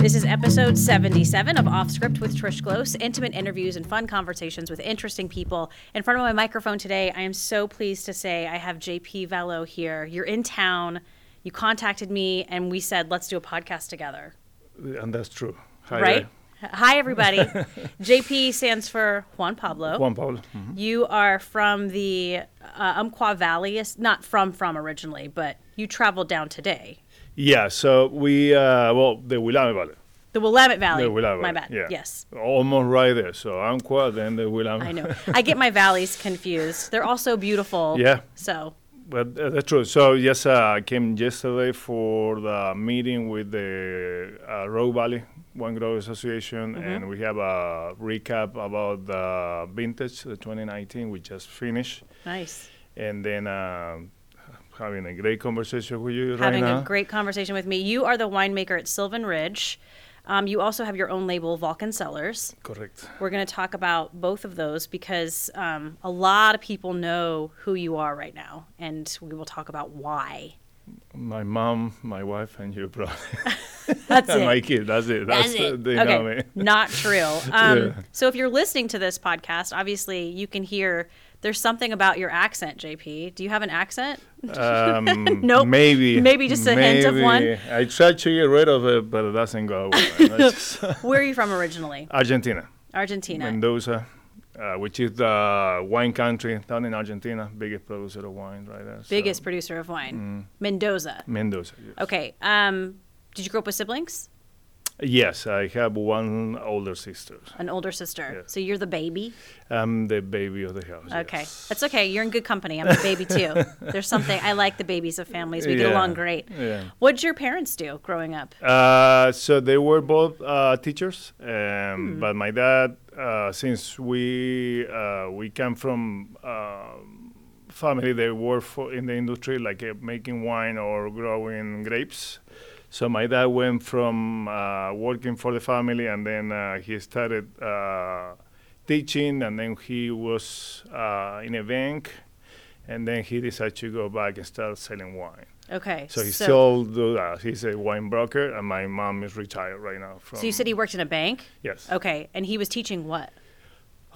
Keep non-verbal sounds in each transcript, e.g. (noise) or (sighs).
This is episode 77 of Off Script with Trish Close, intimate interviews and fun conversations with interesting people. In front of my microphone today, I am so pleased to say I have JP Valo here. You're in town. You contacted me and we said, let's do a podcast together. And that's true. Hi right? Hi, everybody. (laughs) JP stands for Juan Pablo. Juan Pablo. Mhm. You are from the uh, Umpqua Valley, not from from originally, but you traveled down today. Yeah, so we, uh, well, the Willamette Valley. The Willamette Valley. The Willamette My bad. yeah. Yes. Almost right there. So Umpqua, then the Willamette. I know. I get my (laughs) valleys confused. They're all so beautiful. Yeah. So, But uh, that's true. So yes, uh, I came yesterday for the meeting with the uh, Rogue Valley Wine Growers Association, Mm-hmm. and we have a recap about the vintage, the 2019, we just finished, nice. and then um having a great conversation with you Having right a great conversation with me. You are the winemaker at Silvan Ridge. Um, you also have your own label, Vulcan Cellars. Correct. We're going to talk about both of those because um, a lot of people know who you are right now, and we will talk about why. My mom, my wife, and you probably. (laughs) That's (laughs) and it. my kid. That's it. That's, That's it. they okay. know me. Not true. (laughs) Um, Yeah. So if you're listening to this podcast, obviously you can hear there's something about your accent, JP. Do you have an accent? Um, (laughs) Nope. Maybe. Maybe just a hint of one? I tried to get rid of it, but it doesn't go away. (laughs) (laughs) Where are you from originally? Argentina, Argentina. Mendoza, uh, which is the wine country down in Argentina, biggest producer of wine right there. so- Biggest producer of wine. Mendoza. Mendoza. Yes. Okay. Um, did you grow up with siblings? Yes, I have one older sister. An older sister. Yes. So you're the baby? I'm the baby of the house. Okay. yes. That's okay. You're in good company. I'm the baby too. (laughs) There's something I like the babies of families. We get along great. Yeah. What did your parents do growing up? Uh, so they were both uh, teachers, um, Hmm. but my dad, uh, since we uh, we come from um family they work for in the industry, like uh, making wine or growing grapes. So my dad went from uh, working for the family, and then uh, he started uh, teaching, and then he was uh, in a bank, and then he decided to go back and start selling wine. Okay. So he still do that. He's a wine broker, and my mom is retired right now. From So you said he worked in a bank? yes. Okay. And he was teaching what?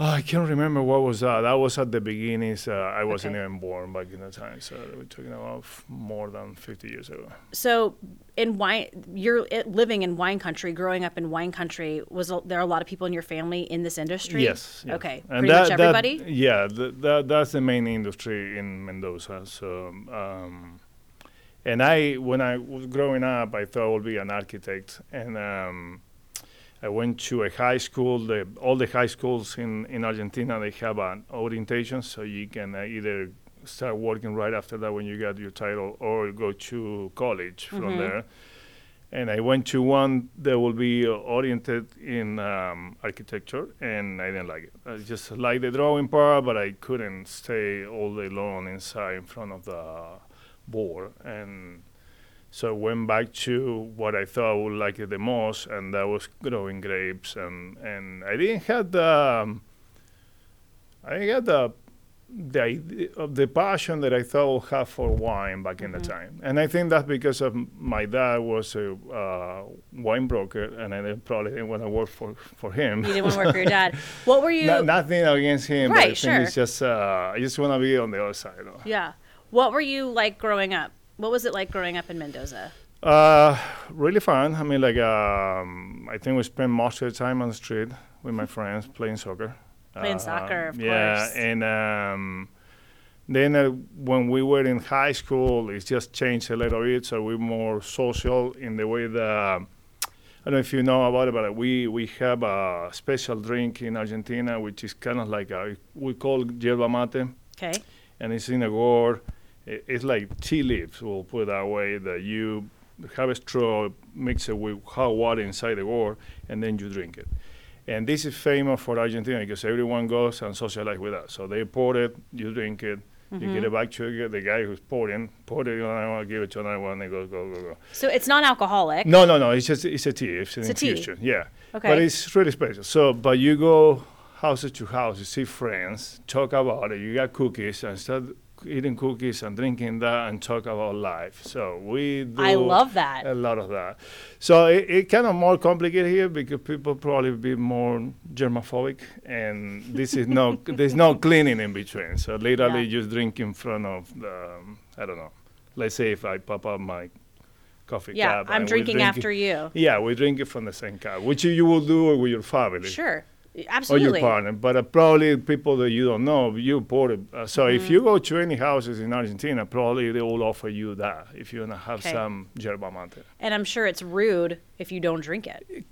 Oh, I can't remember what was that. That was at the beginnings. Uh, I wasn't Okay. even born back in the time, so we're talking about more than 50 years ago. So in wine, you're living in wine country, growing up in wine country. Was there a lot of people in your family in this industry? Yes. yes. Okay. And Pretty much that- that- yeah, th- that, that's the main industry in Mendoza. So, um, and I, when I was growing up, I thought I would be an architect, and um, I went to a high school. The, all the high schools in, in Argentina they have an orientation, so you can uh, either start working right after that when you get your title, or go to college from Mhm. there. And I went to one that will be oriented in um, architecture, and I didn't like it. I just liked the drawing part, but I couldn't stay all day long inside in front of the board. And so I went back to what I thought I would like it the most, and that was growing grapes. And, and I didn't have the, um, I didn't have the, the idea of the passion that I thought I would have for wine back in the time. And I think that's because of my dad was a uh, wine broker, and I didn't- probably didn't want to work for, for him. You didn't want to work for your dad. (laughs) What were you? No- nothing against him, but I Right, think sure. it's just uh, I just want to be on the other side. yeah. What were you like growing up? What was it like growing up in Mendoza? Uh, really fun. I mean, like, um, I think we spent most of the time on the street with my friends playing soccer. Playing Uh, soccer, of yeah, course. and um, then uh, when we were in high school, it just changed a little bit. So we're more social in the way that I don't know if you know about it, but we we have a special drink in Argentina, which is kind of like a we call yerba mate Okay. and it's in a gourd. It's like tea leaves, we'll put it that way, that you have a straw, mix it with hot water inside the gourd, and then you drink it. And this is famous for Argentina because everyone goes and socialize with us. So they pour it, you drink it, you get mm-hmm. it back to the- the guy who's pouring, pour it on one, give it to another one, and go, go, go, go. So it's non-alcoholic. No, no, no, it's just, it's a tea, it's an It's a tea. infusion, yeah. Okay. But it's really special. So, but you go house to house, you see friends, talk about it, you got cookies, and start eating cookies and drinking that and talk about life. So we do. I love that. A lot of that. So it, it kind of more complicated here because people probably be more germophobic, and this is no (laughs) there's no cleaning in between. So literally Yeah. just drink in front of the um, I don't know. Let's say if I pop up my coffee Yeah, cup. I'm drinking drink after it, you. Yeah, we drink it from the same cup, which you will do with your family Sure. Or Absolutely. your partner. But uh, probably people that you don't know, you it. Uh, so Mm-hmm. if you go to any houses in Argentina, probably they will offer you that if you wanna have Okay. some yerba mate. And I'm sure it's rude if you don't drink it.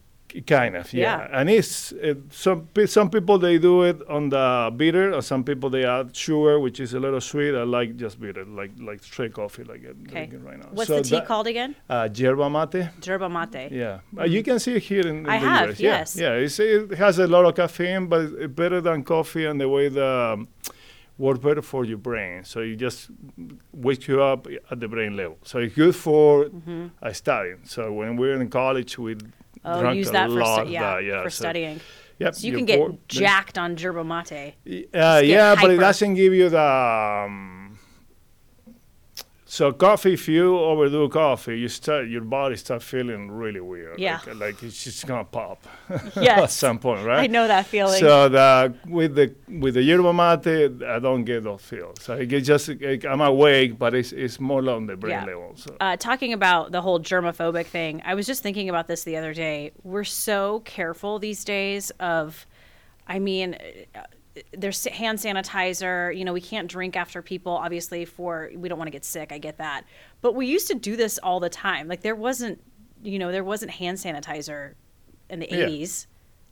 Kind of, yeah. Yeah. And it's uh, some some people they do it on the bitter, or some people they add sugar, which is a little sweet. I like just bitter, like like straight coffee, like I'm Okay. drinking right now. What's So the tea that- called again? Uh, yerba mate. Yerba mate. Yeah, uh, you can see it here in, in I the have, US. yes. Yeah, yeah. It has a lot of caffeine, but it's better than coffee, and the way the um, works better for your brain. So it just wakes you up at the brain level. So it's good for uh, studying. So when we're in college, we Mm-hmm. Oh, drank use that for stu- yeah, that, yeah, for so- studying. Yep, So you can get pour- jacked on yerba mate. Uh, yeah, but it doesn't give you the. Um, so coffee, if you overdo coffee, you start your body start feeling really weird. Yeah. like, like it's just gonna pop. (laughs) at some point, right? I know that feeling. So the with the with the yerba mate, I don't get those feels. So I get just like, I'm awake, but it's it's more on the brain Yeah. level. So uh, talking about the whole germophobic thing, I was just thinking about this the other day. We're so careful these days of, I mean, uh, there's hand sanitizer. You know, we can't drink after people, obviously, for we don't want to get sick. I get that, but we used to do this all the time. Like there wasn't, you know, there wasn't hand sanitizer in the Yeah. 80s.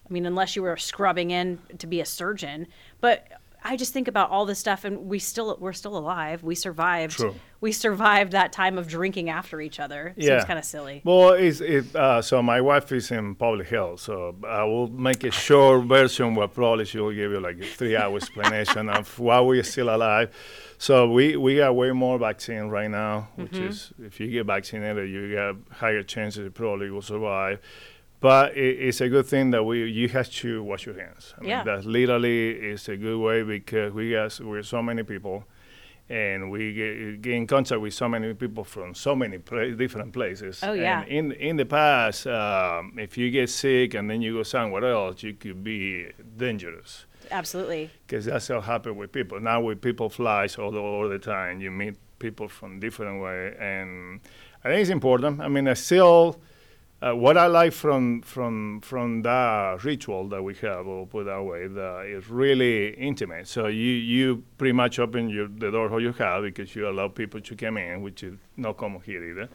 I mean, unless you were scrubbing in to be a surgeon. But I just think about all this stuff, and we still we're still alive. We survived. True. We survived that time of drinking after each other. Seems Yeah. kind of silly. Well, it's, it, uh, so my wife is in public health, so I will make a short version where probably she will give you like a three-hour explanation of why we're still alive. So we, we got way more vaccine right now, which Mm-hmm. is if you get vaccinated, you got higher chances you probably will survive. But it, it's a good thing that we you have to wash your hands. I Yeah. mean, that literally is a good way because we got we're so many people and we get, get in contact with so many people from so many pla- different places. Oh, yeah. And in in the past, um, if you get sick and then you go somewhere else, you could be dangerous Absolutely. because that's how happen with people. Now with people flies all the, all the time, you meet people from different way, and I think it's important. I mean, I still. Uh, what I like from from from that ritual that we have, or put that way, the, is really intimate. So you you pretty much open your, the door how you have because you allow people to come in, which is not common here either.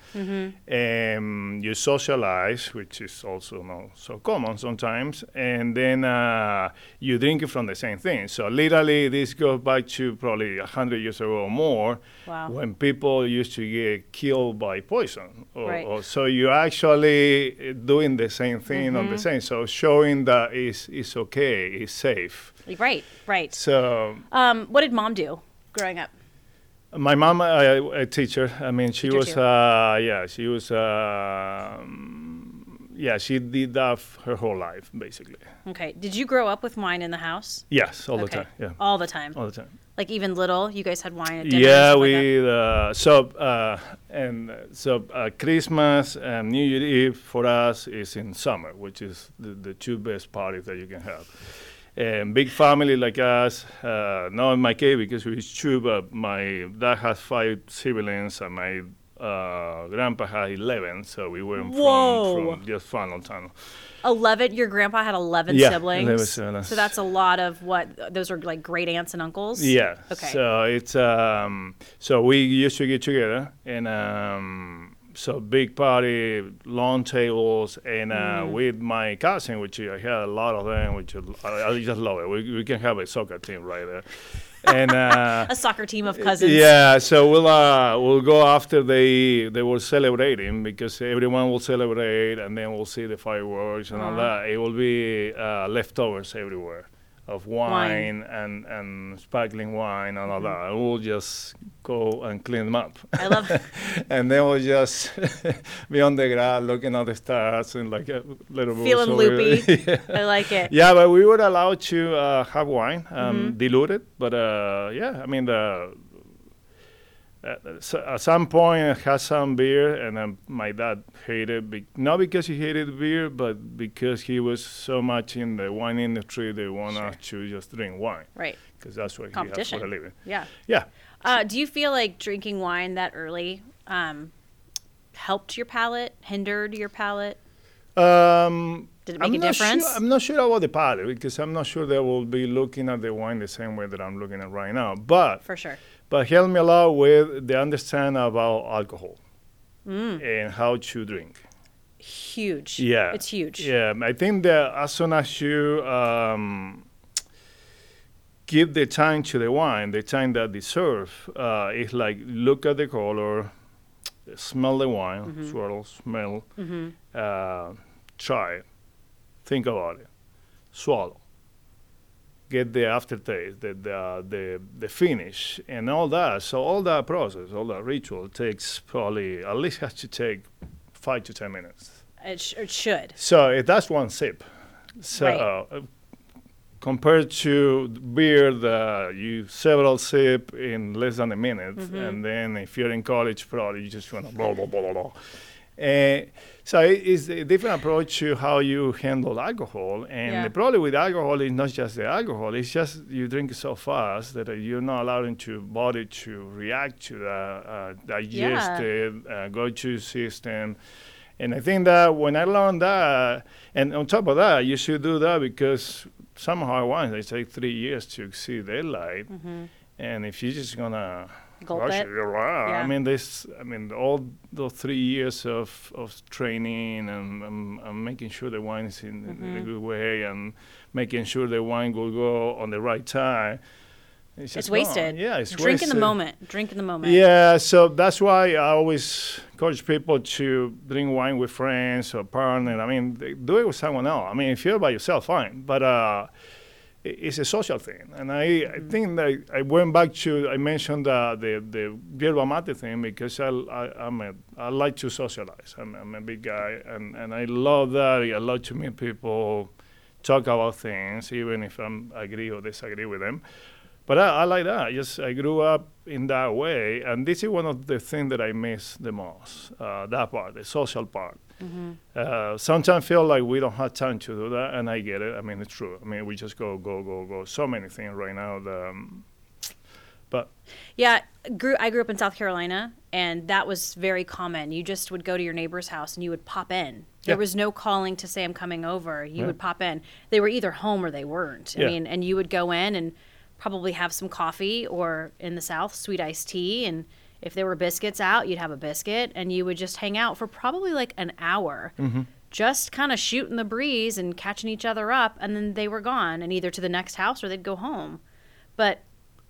And you socialize, which is also not so common sometimes. And then uh, you drink from the same thing. So literally, this goes back to probably hundred years ago or more, Wow. when people used to get killed by poison. Or, Right. or so you actually uh, doing the same thing on the same. So showing that is is okay, is safe. Right. Right. So Um, what did mom do growing up? my mom, uh, a teacher. I mean, she Teacher was, uh, yeah, she was, um, yeah, she did that her whole life, basically. Okay. Did you grow up with wine in the house? Yes, all okay. the time. Yeah, All the time. all the time. Like even little, you guys had wine at dinner. Yeah, stuff like we uh, so uh, and so uh, Christmas and New Year Eve for us is in summer, which is the, the two best parties that you can have. And big family like us, uh, not in my case because we're two, but my dad has five siblings and my uh, grandpa had eleven, so we were from, from just fun all time. 11 your grandpa had 11 Yeah, siblings 11 siblings. so that's a lot of what those are like great aunts and uncles Yeah. Okay. So it's um so we used to get together and um so big party, long tables, and uh, Mm. with my cousin, which I had a lot of them, which I, I just love it. We, we can have a soccer team right there, and uh, (laughs) a soccer team of cousins yeah. So we'll uh, we'll go after they they were celebrating because everyone will celebrate, and then we'll see the fireworks and all Uh-huh. that. It will be uh, leftovers everywhere of wine, Wine. and and sparkling wine and all that. And we'll just go and clean them up. I love (laughs) and then we'll just (laughs) be on the ground looking at the stars and like a little bit feeling loopy (laughs) yeah. I like it Yeah, but we were allowed to uh, have wine, um, Mm-hmm. diluted. But uh, yeah, I mean the so at some point I had some beer, and um, my dad hated be- not because he hated beer, but because he was so much in the wine industry. They want us to just drink wine Right. because that's what he has for a living. Yeah. Yeah. Uh, do you feel like drinking wine that early um, helped your palate, hindered your palate? Um, Did it make I'm a not difference? Sure, I'm not sure about the palate because I'm not sure they will be looking at the wine the same way that I'm looking at right now. But For sure. But help me a lot with the understand about alcohol Mm. and how to drink. Huge. Yeah, It's huge. Yeah, I think that as soon as you um, give the time to the wine, the time that deserve, uh, it's like look at the color, smell the wine, Mm-hmm. swirl, smell, uh, try it, think about it, swallow, get the aftertaste, the, the the the finish, and all that. So all that process, all that ritual takes probably at least has to take five to ten minutes. It, sh- it should. So if that's one sip. So Right. uh, compared to beer that you several sip in less than a minute, Mm-hmm. and then if you're in college, probably you just want to blah blah blah blah blah. Uh, so it is a different approach to how you handle alcohol, and Yeah. the problem with alcohol is not just the alcohol; it's just you drink so fast that uh, you're not allowing your body to react to that, uh, digest it, uh, go to system. And I think that when I learned that, and on top of that, you should do that because somehow wines they take three years to see daylight, and if you're just gonna Mm-hmm. Gulp rush it. Yeah. I mean, this, I mean, all those three years of, of training and, and, and making sure the wine is in, in Mm-hmm. a good way and making sure the wine will go on the right time. It's, just It's gone. wasted. Yeah, it's Drink in the moment. Drink in the moment. Yeah, so that's why I always encourage people to drink wine with friends or partner. I mean, do it with someone else. I mean, if you're by yourself, fine. But uh, it's a social thing, and I, I think that I went back to I mentioned uh, the the yerba mate thing because I, I I'm a I like to socialize. I'm, I'm a big guy, and, and I love that. I love to meet people, talk about things, even if I'm agree or disagree with them. But I, I like that. Just I grew up in that way, and this is one of the things that I miss the most. Uh, that part, the social part. Uh, sometimes feel like we don't have time to do that, and I get it. I mean, it's true. I mean, we just go, go, go, go. So many things right now. That, um, but Yeah, grew I grew up in South Carolina, and that was very common. You just would go to your neighbor's house and you would pop in. There Yeah. was no calling to say I'm coming over. You Yeah. would pop in. They were either home or they weren't. I Yeah. mean, and you would go in and probably have some coffee or in the South, sweet iced tea and if there were biscuits out, you'd have a biscuit and you would just hang out for probably like an hour. Just kind of shooting the breeze and catching each other up, and then they were gone, and either to the next house or they'd go home. But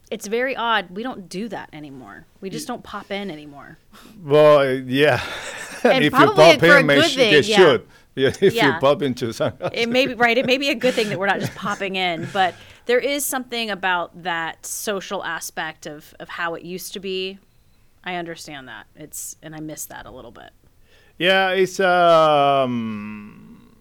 it's very odd. We don't do that anymore. We just don't pop in anymore. well, uh, yeah. (laughs) And if you probably pop in, may good sh- thing, yeah. should. Yeah, (laughs) if Yeah. you pop into some. (laughs) It may be right. It may be a good thing that we're not just popping in, but there is something about that social aspect of of how it used to be. I understand that. It's and I miss that a little bit. Yeah, it's um,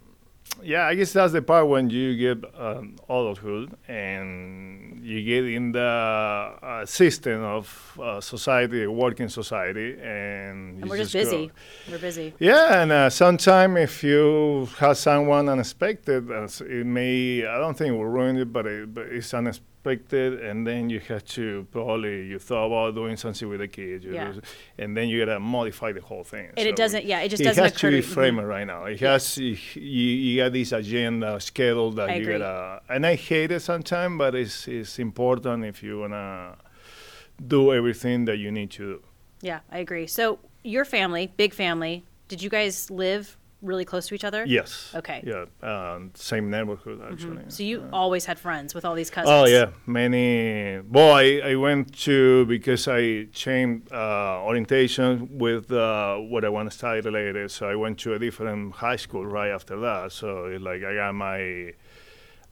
yeah. I guess that's the part when you get um, adulthood and you get in the uh, system of uh, society, working society, and, And we're just go- busy. We're busy. Yeah, and uh, sometimes if you have someone unexpected, it may, I don't think it will ruin it, but, it, but it's unexpected, and then you have to probably, you thought about doing something with the kids, Yeah. do- and then you gotta modify the whole thing. And it doesn't- yeah, it just it doesn't has occur to be to- mhm. right now. It has, you, you got this agenda schedule that I you agree. gotta, and I hate it sometimes, but it's, it's important if you wanna do everything that you need to do. Yeah, I agree. So your family, big family, did you guys live really close to each other? Yes. Okay. Yeah, um, same neighborhood actually. So you always had friends with all these cousins. Oh yeah, many. Well, I, I went to because I changed uh, orientation with uh, what I want to study later. So I went to a different high school right after that. So it's like I got my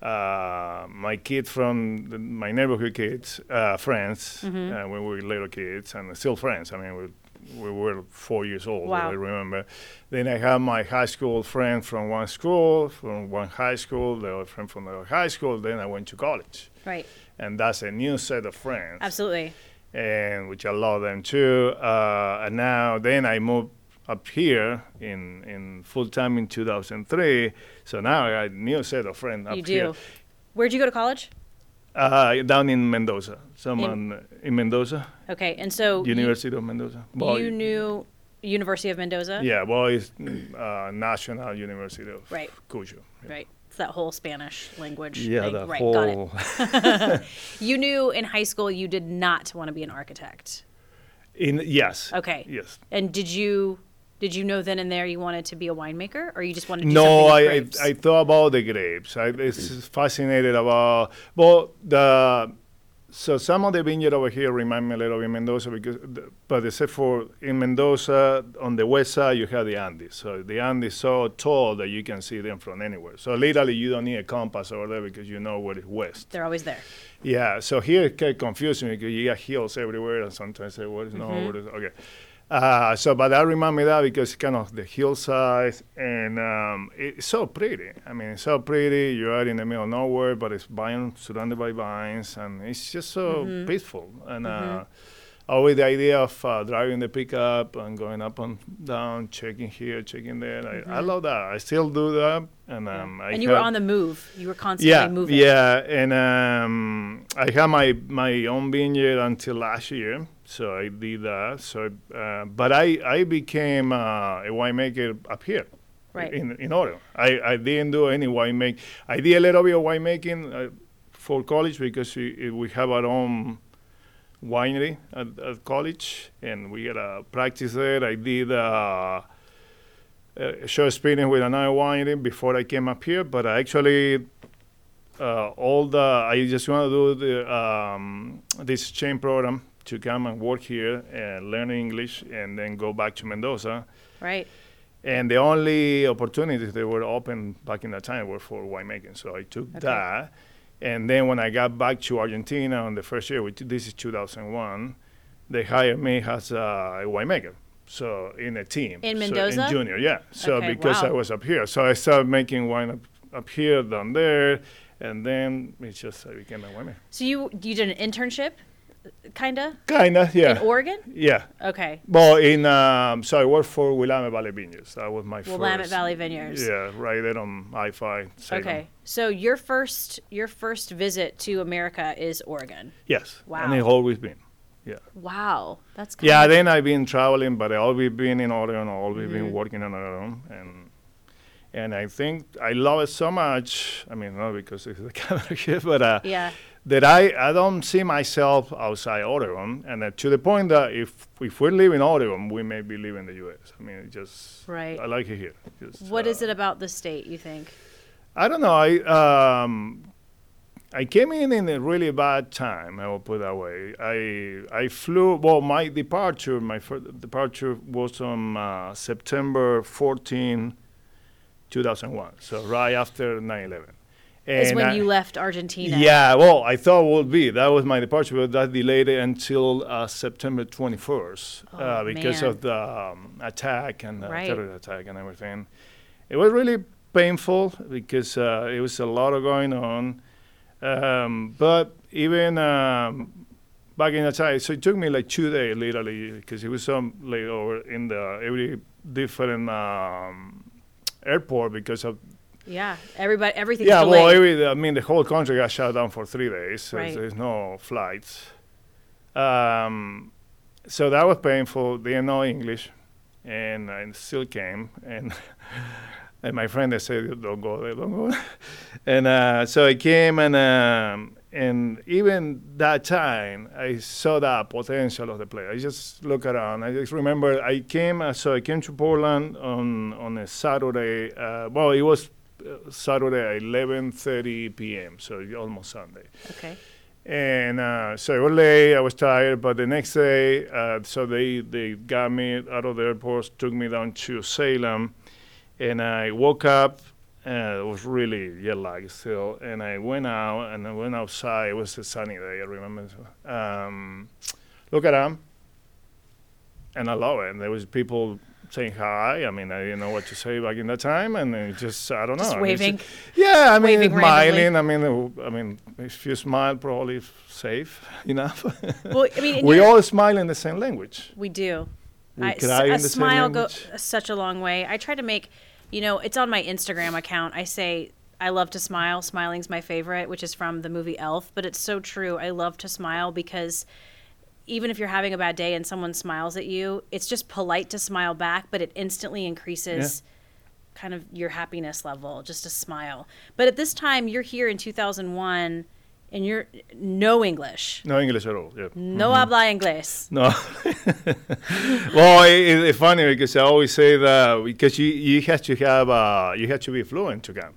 uh, my kid from the, my neighborhood kids uh, friends Mm-hmm. uh, when we were little kids and still friends. I mean we. We were four years old. Wow. I remember. Then I had my high school friend from one school, from one high school, the other friend from the other high school. Then I went to college Right. and that's a new set of friends. Absolutely. and which I love them too. Uh, and now then I moved up here in in full time in 2003. So now I got a new set of friends up You do. here. Where'd you go to college? Uh, down in Mendoza, someone in, Mendoza, Okay, and so you- University of Mendoza. Well, you knew University of Mendoza? yeah, well, it's uh, National University of Right. Cuyo. Right. It's that whole Spanish language. Yeah, thing. right, got it. whole. (laughs) (laughs) You knew in high school you did not want to be an architect. in yes. Okay. Yes. And did you did you know then and there you wanted to be a winemaker, or you just wanted to do No, I, I? I thought about the grapes. I was fascinated about well the so some of the vineyard over here remind me a little bit of Mendoza because the, but except for in Mendoza on the west side you have the Andes. So the Andes so tall that you can see them from anywhere. So literally you don't need a compass over there because you know where it's west. They're always there. Yeah, so here it get confusing because you got hills everywhere, and sometimes I say, "What is no?" Mm-hmm. What is okay? Uh, so, but that remind me that because it's kind of the hillside and um, it's so pretty. I mean, it's so pretty. You're out in the middle of nowhere, but it's vine surrounded by vines, and it's just so Mm-hmm. peaceful. And uh, always the idea of uh, driving the pickup and going up and down, checking here, checking there. I, I love that. I still do that, and um, I Mm-hmm. and you were on the move. You were constantly yeah, moving. Yeah, and um, I had my my own vineyard until last year, so I did that. So, uh, but I I became uh, a winemaker up here, Right. In in Oregon. I, I didn't do any winemaking. I did a little bit of winemaking uh, for college because we we have our own winery at, at college, and we had a practice there. I did. Uh, a short experience with another winery before I came up here, but I actually uh, all the I just want to do the um, this chain program to come and work here and learn English and then go back to Mendoza. Right. And the only opportunities that were open back in that time were for winemaking, so I took Okay. that. And then when I got back to Argentina on the first year, which this is 2001, they hired me as a winemaker. So in a team. In So Mendoza? in junior, yeah. So Okay, because I was up here, so I started making wine up, up here, down there, and then it's just I became a winemaker. So you you did an internship, kinda, Kinda, yeah. in Oregon. yeah. Okay. Well, in um, so I worked for Willamette Valley Vineyards. That was my first. Willamette. Valley Vineyards. Yeah, right there on I-5. Salem. Okay. So your first your first visit to America is Oregon. Yes. Wow. And it's always been. Yeah. Wow. That's kind Yeah. Then I've been traveling, but I've always been in Oregon. I always Mm-hmm. been working on Oregon, and and I think I love it so much. I mean, not because it's the (laughs) camera here, but uh, yeah. That I, I don't see myself outside Oregon, and uh, to the point that if if we live in Oregon, we may be living in the U.S. I mean, it just Right. I like it here. Just, What uh, is it about the state you think? I don't know. I um, I came in in a really bad time. I will put it that way. I I flew. Well, my departure, my first departure was on uh, September 14, 2001. So right after 9/11. Is when I- you left Argentina. yeah, well, I thought it would be. That was my departure, but that delayed it until uh, September 21st Oh, uh, because man. of the um, attack and the Right. terror attack and everything. It was really painful because uh, it was a lot of going on. Um, but even um, back in the time, so it took me like two days literally because it was some layover in the every different um, airport because of Yeah. Everybody. everything. yeah, well, every, I mean, the whole country got shut down for three days. So Right. There's no flights. Um, so that was painful. They didn't know English, and I still came. And (laughs) and my friend they said, "Don't go there, don't go." there." (laughs) and uh, so I came, and um, and even that time, I saw the potential of the place. I just look around. I just remember I came. Uh, so I came to Portland on on a Saturday. Uh, well, it was Saturday at 11:30 p.m. So almost Sunday. okay. And uh, so I was late. I was tired, but the next day, uh, so they they got me out of the airport, took me down to Salem, and I woke up. Uh, it was really jet lag still, and I went out and I went outside. It was a sunny day. I remember. Um, look around, and I love it. And there was people saying hi. I mean, I didn't know what to say back in that time, and it just I don't know. Just I mean, waving. just- yeah, I mean, Waving smiling. I mean, I mean, if you smile, probably safe (laughs) enough. Well, I mean, (laughs) we all smile in the same language. We do. We I- cry s- in a the smile go language. such a long way. I try to make, you know, it's on my Instagram account. I say I love to smile. Smiling's my favorite, which is from the movie Elf. But it's so true. I love to smile because even if you're having a bad day and someone smiles at you, it's just polite to smile back, but it instantly increases kind of your happiness level. Just a smile. But at this time, you're here in 2001, and you're no English. No English at all. Yeah. No habla inglés. No. (laughs) well, it, it's funny because I always say that because you you have to have uh, you have to be fluent to come,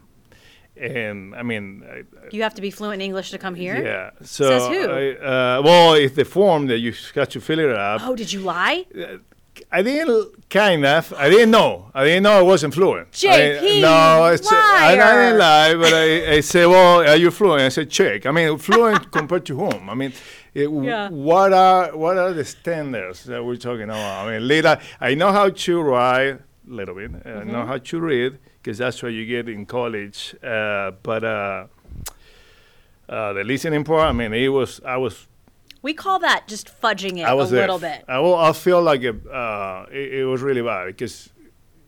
and I mean. I, You have to be fluent in English to come here. Yeah. So Says who? I, uh, well, it's the form that you have to fill it up. Oh, did you lie? I didn't kind of. I didn't know. I didn't know I wasn't fluent. I, JP, no, it's, I, I didn't lie, but I, I said, "Well, are you fluent?" I said, "Check." I mean, fluent (laughs) compared to whom? I mean, it, Yeah. what are what are the standards that we're talking about? I mean, little, I know how to write a little bit. I Mm-hmm. know how to read because that's what you get in college. Uh, but uh, uh, the listening part, I mean, it was I was We call that just fudging it I was a there. little bit. I, will, I feel like it, uh, it, it was really bad because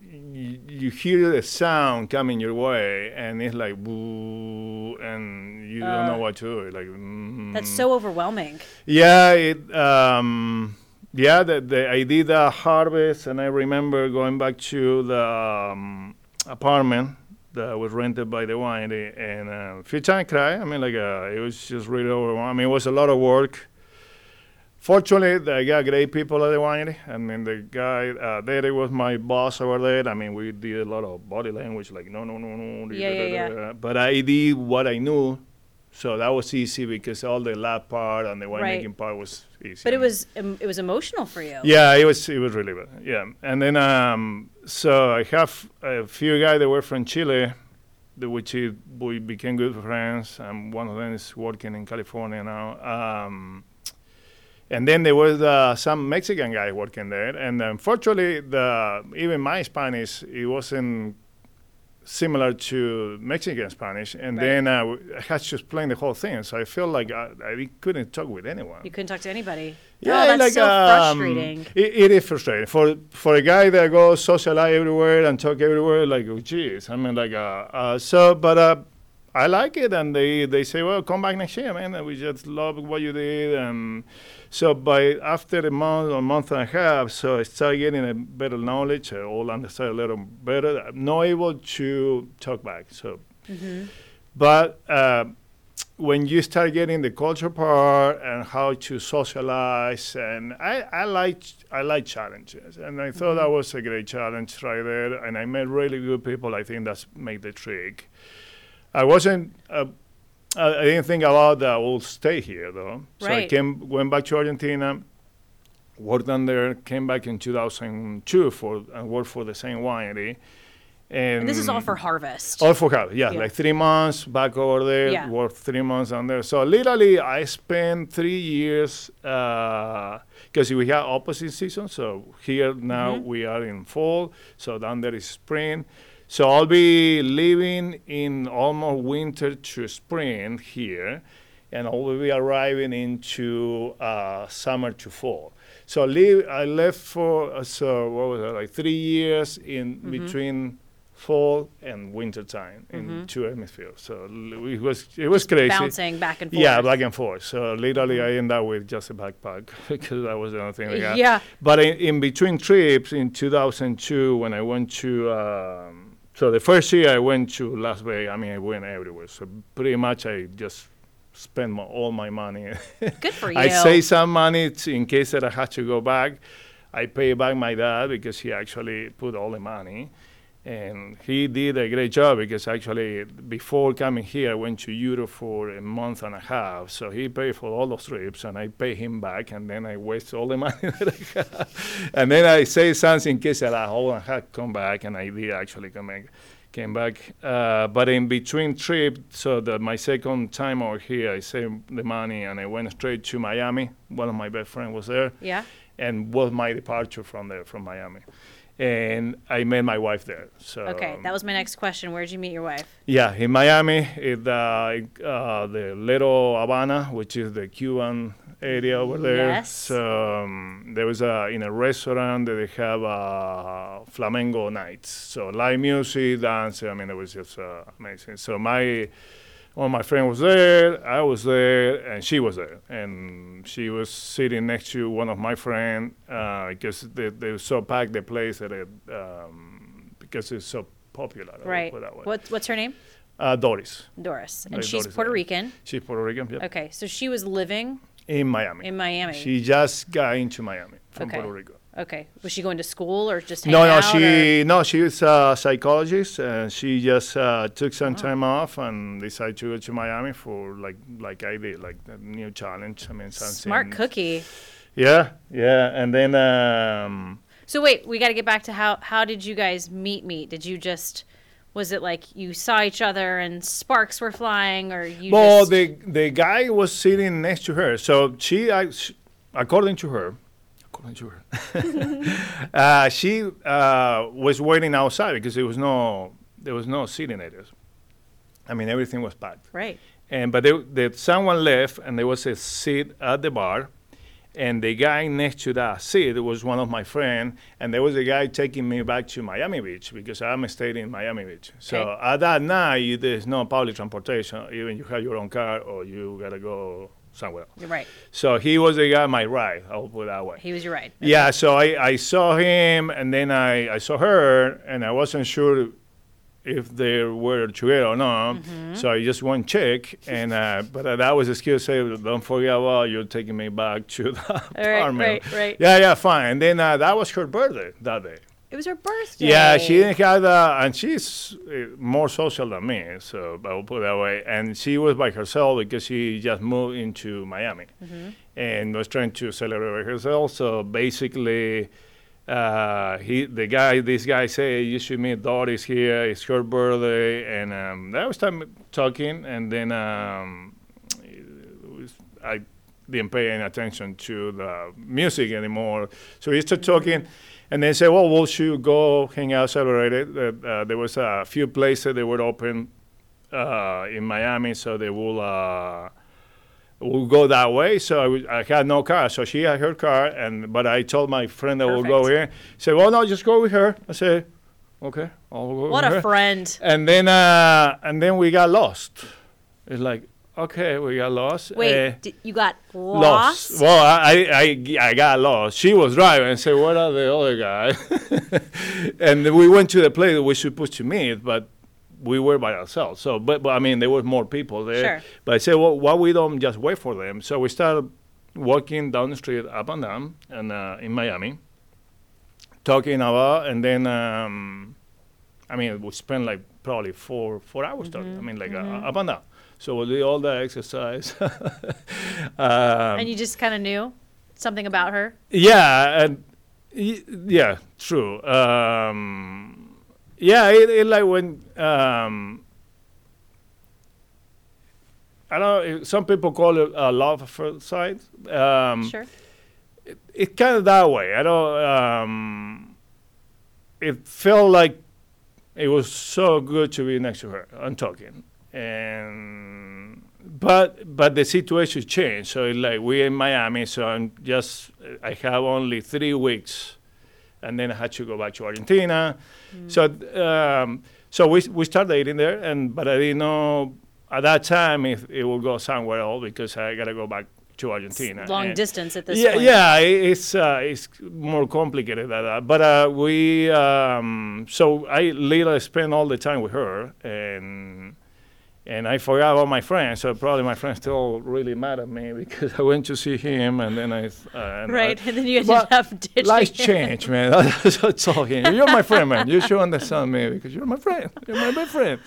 you, you hear the sound coming your way and it's like boo, and you don't know what to do. Like mm, That's so overwhelming. yeah, it um, yeah. The, the I did a harvest and I remember going back to the um, apartment that was rented by the winery and uh, a few times cry. I mean, like uh, it was just really overwhelming. I mean, it was a lot of work. Fortunately, I got great people at the winery. I mean, the guy uh, Derek was my boss over there. I mean, we did a lot of body language, like no, no, no, no. Yeah, yeah, yeah. But I did what I knew, so that was easy because all the lab part and the Right. winemaking part was easy. But it was um, it was emotional for you. Yeah, it was it was really bad. Yeah, and then um, so I have a few guys that were from Chile, the, which is, we became good friends, and one of them is working in California now. Um, and then there was uh, some Mexican guy working there, and unfortunately, the even my Spanish it wasn't similar to Mexican Spanish, and Right. then uh, I had to explain the whole thing. So I felt like I, I couldn't talk with anyone. You couldn't talk to anybody. Yeah, oh, that's like, so um, frustrating. It, it is frustrating for for a guy that goes socialize everywhere and talk everywhere. Like, oh, geez, I mean, like, uh, uh, so, but uh, I like it, and they they say, well, come back next year, man. We just love what you did, and so by after a month or month and a half, so I started getting a better knowledge, I all understand a little better. I'm not able to talk back, so, but. Uh, when you start getting the culture part and how to socialize and I, I like I like challenges and I thought that was a great challenge right there and I met really good people I think that's made the trick I wasn't uh, I didn't think about that I will stay here though so I came went back to Argentina worked on there came back in 2002 for and worked for the same winery and, And this is all for harvest. all for harvest, yeah, Yeah. like three months back over there, Yeah. worked three months on there. So literally, I spent three years because we have opposite seasons. So here now Mm-hmm. we are in fall, so down there is spring. So I'll be living in almost winter to spring here, and I'll be arriving into uh, summer to fall. So I, leave, I left for uh, so what was it like three years in Mm-hmm. between fall and winter time in two hemispheres. So l- it was it was crazy. Bouncing back and forth. Yeah, back and forth. So literally, I ended up with just a backpack (laughs) because that was the only thing I got. Yeah. But in, in between trips in 2002, when I went to, um, so the first year I went to Las Vegas, I mean, I went everywhere. So pretty much I just spent my, all my money. (laughs) Good for you. I save some money t- in case that I had to go back. I pay back my dad because he actually put all the money. And he did a great job because actually before coming here, I went to Europe for a month and a half. So he paid for all those trips and I pay him back and then I waste all the (laughs) money that I have. And then I say something in case that I hold and come back and I did actually come back. Came back, uh, but in between trip, so that my second time over here, I saved the money and I went straight to Miami. One of my best friends was there, Yeah. and was my departure from there, from Miami. And I met my wife there. So Okay, that was my next question. Where'd you meet your wife? yeah, in Miami, in the, uh, the Little Havana, which is the Cuban area over there. Yes. So um, there was a in a restaurant that they have uh, flamenco nights. So live music, dance. I mean, it was just uh, amazing. So my of my friend was there, I was there, and she was there, and she was sitting next to one of my friend uh, because they, they were so packed the place that it um, because it's so popular. Right. put that way. What, what's her name? Uh, Doris. Doris. And she's Doris, Puerto. Rican. She's Puerto Rican. Yep. Okay, so she was living In Miami. in Miami. She just got into Miami from Okay. Puerto Rico. Okay. Was she going to school or just No, hanging no, out, she no, she was a psychologist, and she just uh, took some Oh. time off and decided to go to Miami for like like I did, like a new challenge. I mean, something. Smart cookie. Yeah, yeah, and then um, So wait, we got to get back to how how did you guys meet? Meet? Did you just was it like you saw each other and sparks were flying, or you well, the the guy was sitting next to her, so she, I, sh according to her, to (laughs) uh, she uh, was waiting outside because there was no there was no seating areas. I mean, everything was packed. right? And but there, there, someone left, and there was a seat at the bar, and the guy next to that seat was one of my friend, and there was a guy taking me back to Miami Beach because I'm staying in Miami Beach. So Okay. at that night, there's no public transportation, even you have your own car or you gotta go somewhere. else. You're right. So he was the guy my ride. I'll put it that way. He was your right. Yeah, so I, I saw him and then I, I saw her and I wasn't sure if they were together or not. Mm-hmm. So I just went check and uh, but uh, that was a excuse say don't forget about you're taking me back to the apartment. right, right. Yeah, yeah, fine. And then uh, that was her birthday that day. It was her birthday. Yeah, she didn't have the, and she's uh, more social than me, so I will put it that way. And she was by herself because she just moved into Miami and was trying to celebrate herself. So basically, uh, he, the guy, this guy said, you should meet Doris here. It's her birthday, and um, that was time talking, and then um, was, I didn't pay any attention to the music anymore. So we started talking, and they said, "Well, we should go hang out, celebrate it." Uh, uh, there was a few places that were open uh, in Miami, so they will. Uh, We'll go that way. So I, had no car. So she had her car, and but I told my friend that we'll go here. He said, "Well, no, just go with her." I said, "Okay, I'll go." What a her." friend. And then, uh, and then we got lost. It's like, okay, we got lost. Wait, Uh, you got lost? Well, I, I, I got lost. She was driving and said, "What are the other guys?" (laughs) and we went to the place that we supposed to meet, but we were by ourselves. So, but, but I mean, there were more people there. Sure. But I said, "Well, why we don't just wait for them?" So we started walking down the street, up and down, and uh, in Miami, talking about, and then. Um, I mean, we spent like probably four four hours talking. I mean, like uh, up and down. So we did all the exercise. (laughs) um, And you just kind of knew something about her? yeah, and y- yeah, true. Um, yeah, it, it like when um, I don't know. Some people call it uh, love at first sight. Um, Sure. it kind of that way. I don't. Um, it felt like it was so good to be next to her and talking, and but but the situation changed. So it's like we're in Miami, so I'm just I have only three weeks, and then I had to go back to Argentina. So um, so we we started dating there, and but I didn't know at that time if it would go somewhere else because I gotta go back to Argentina. Long And- distance at this yeah, point. yeah, it's uh, it's more complicated than that. But uh, we um, so I literally spent all the time with her, and and I forgot about my friends. So probably my friends still really mad at me (laughs) because I went to see him, and then I uh, and Right. I, And then you ended up (laughs) ditching Life him. change, man. (laughs) That's told him. You're my friend, man. You should understand me because you're my friend. You're my best friend.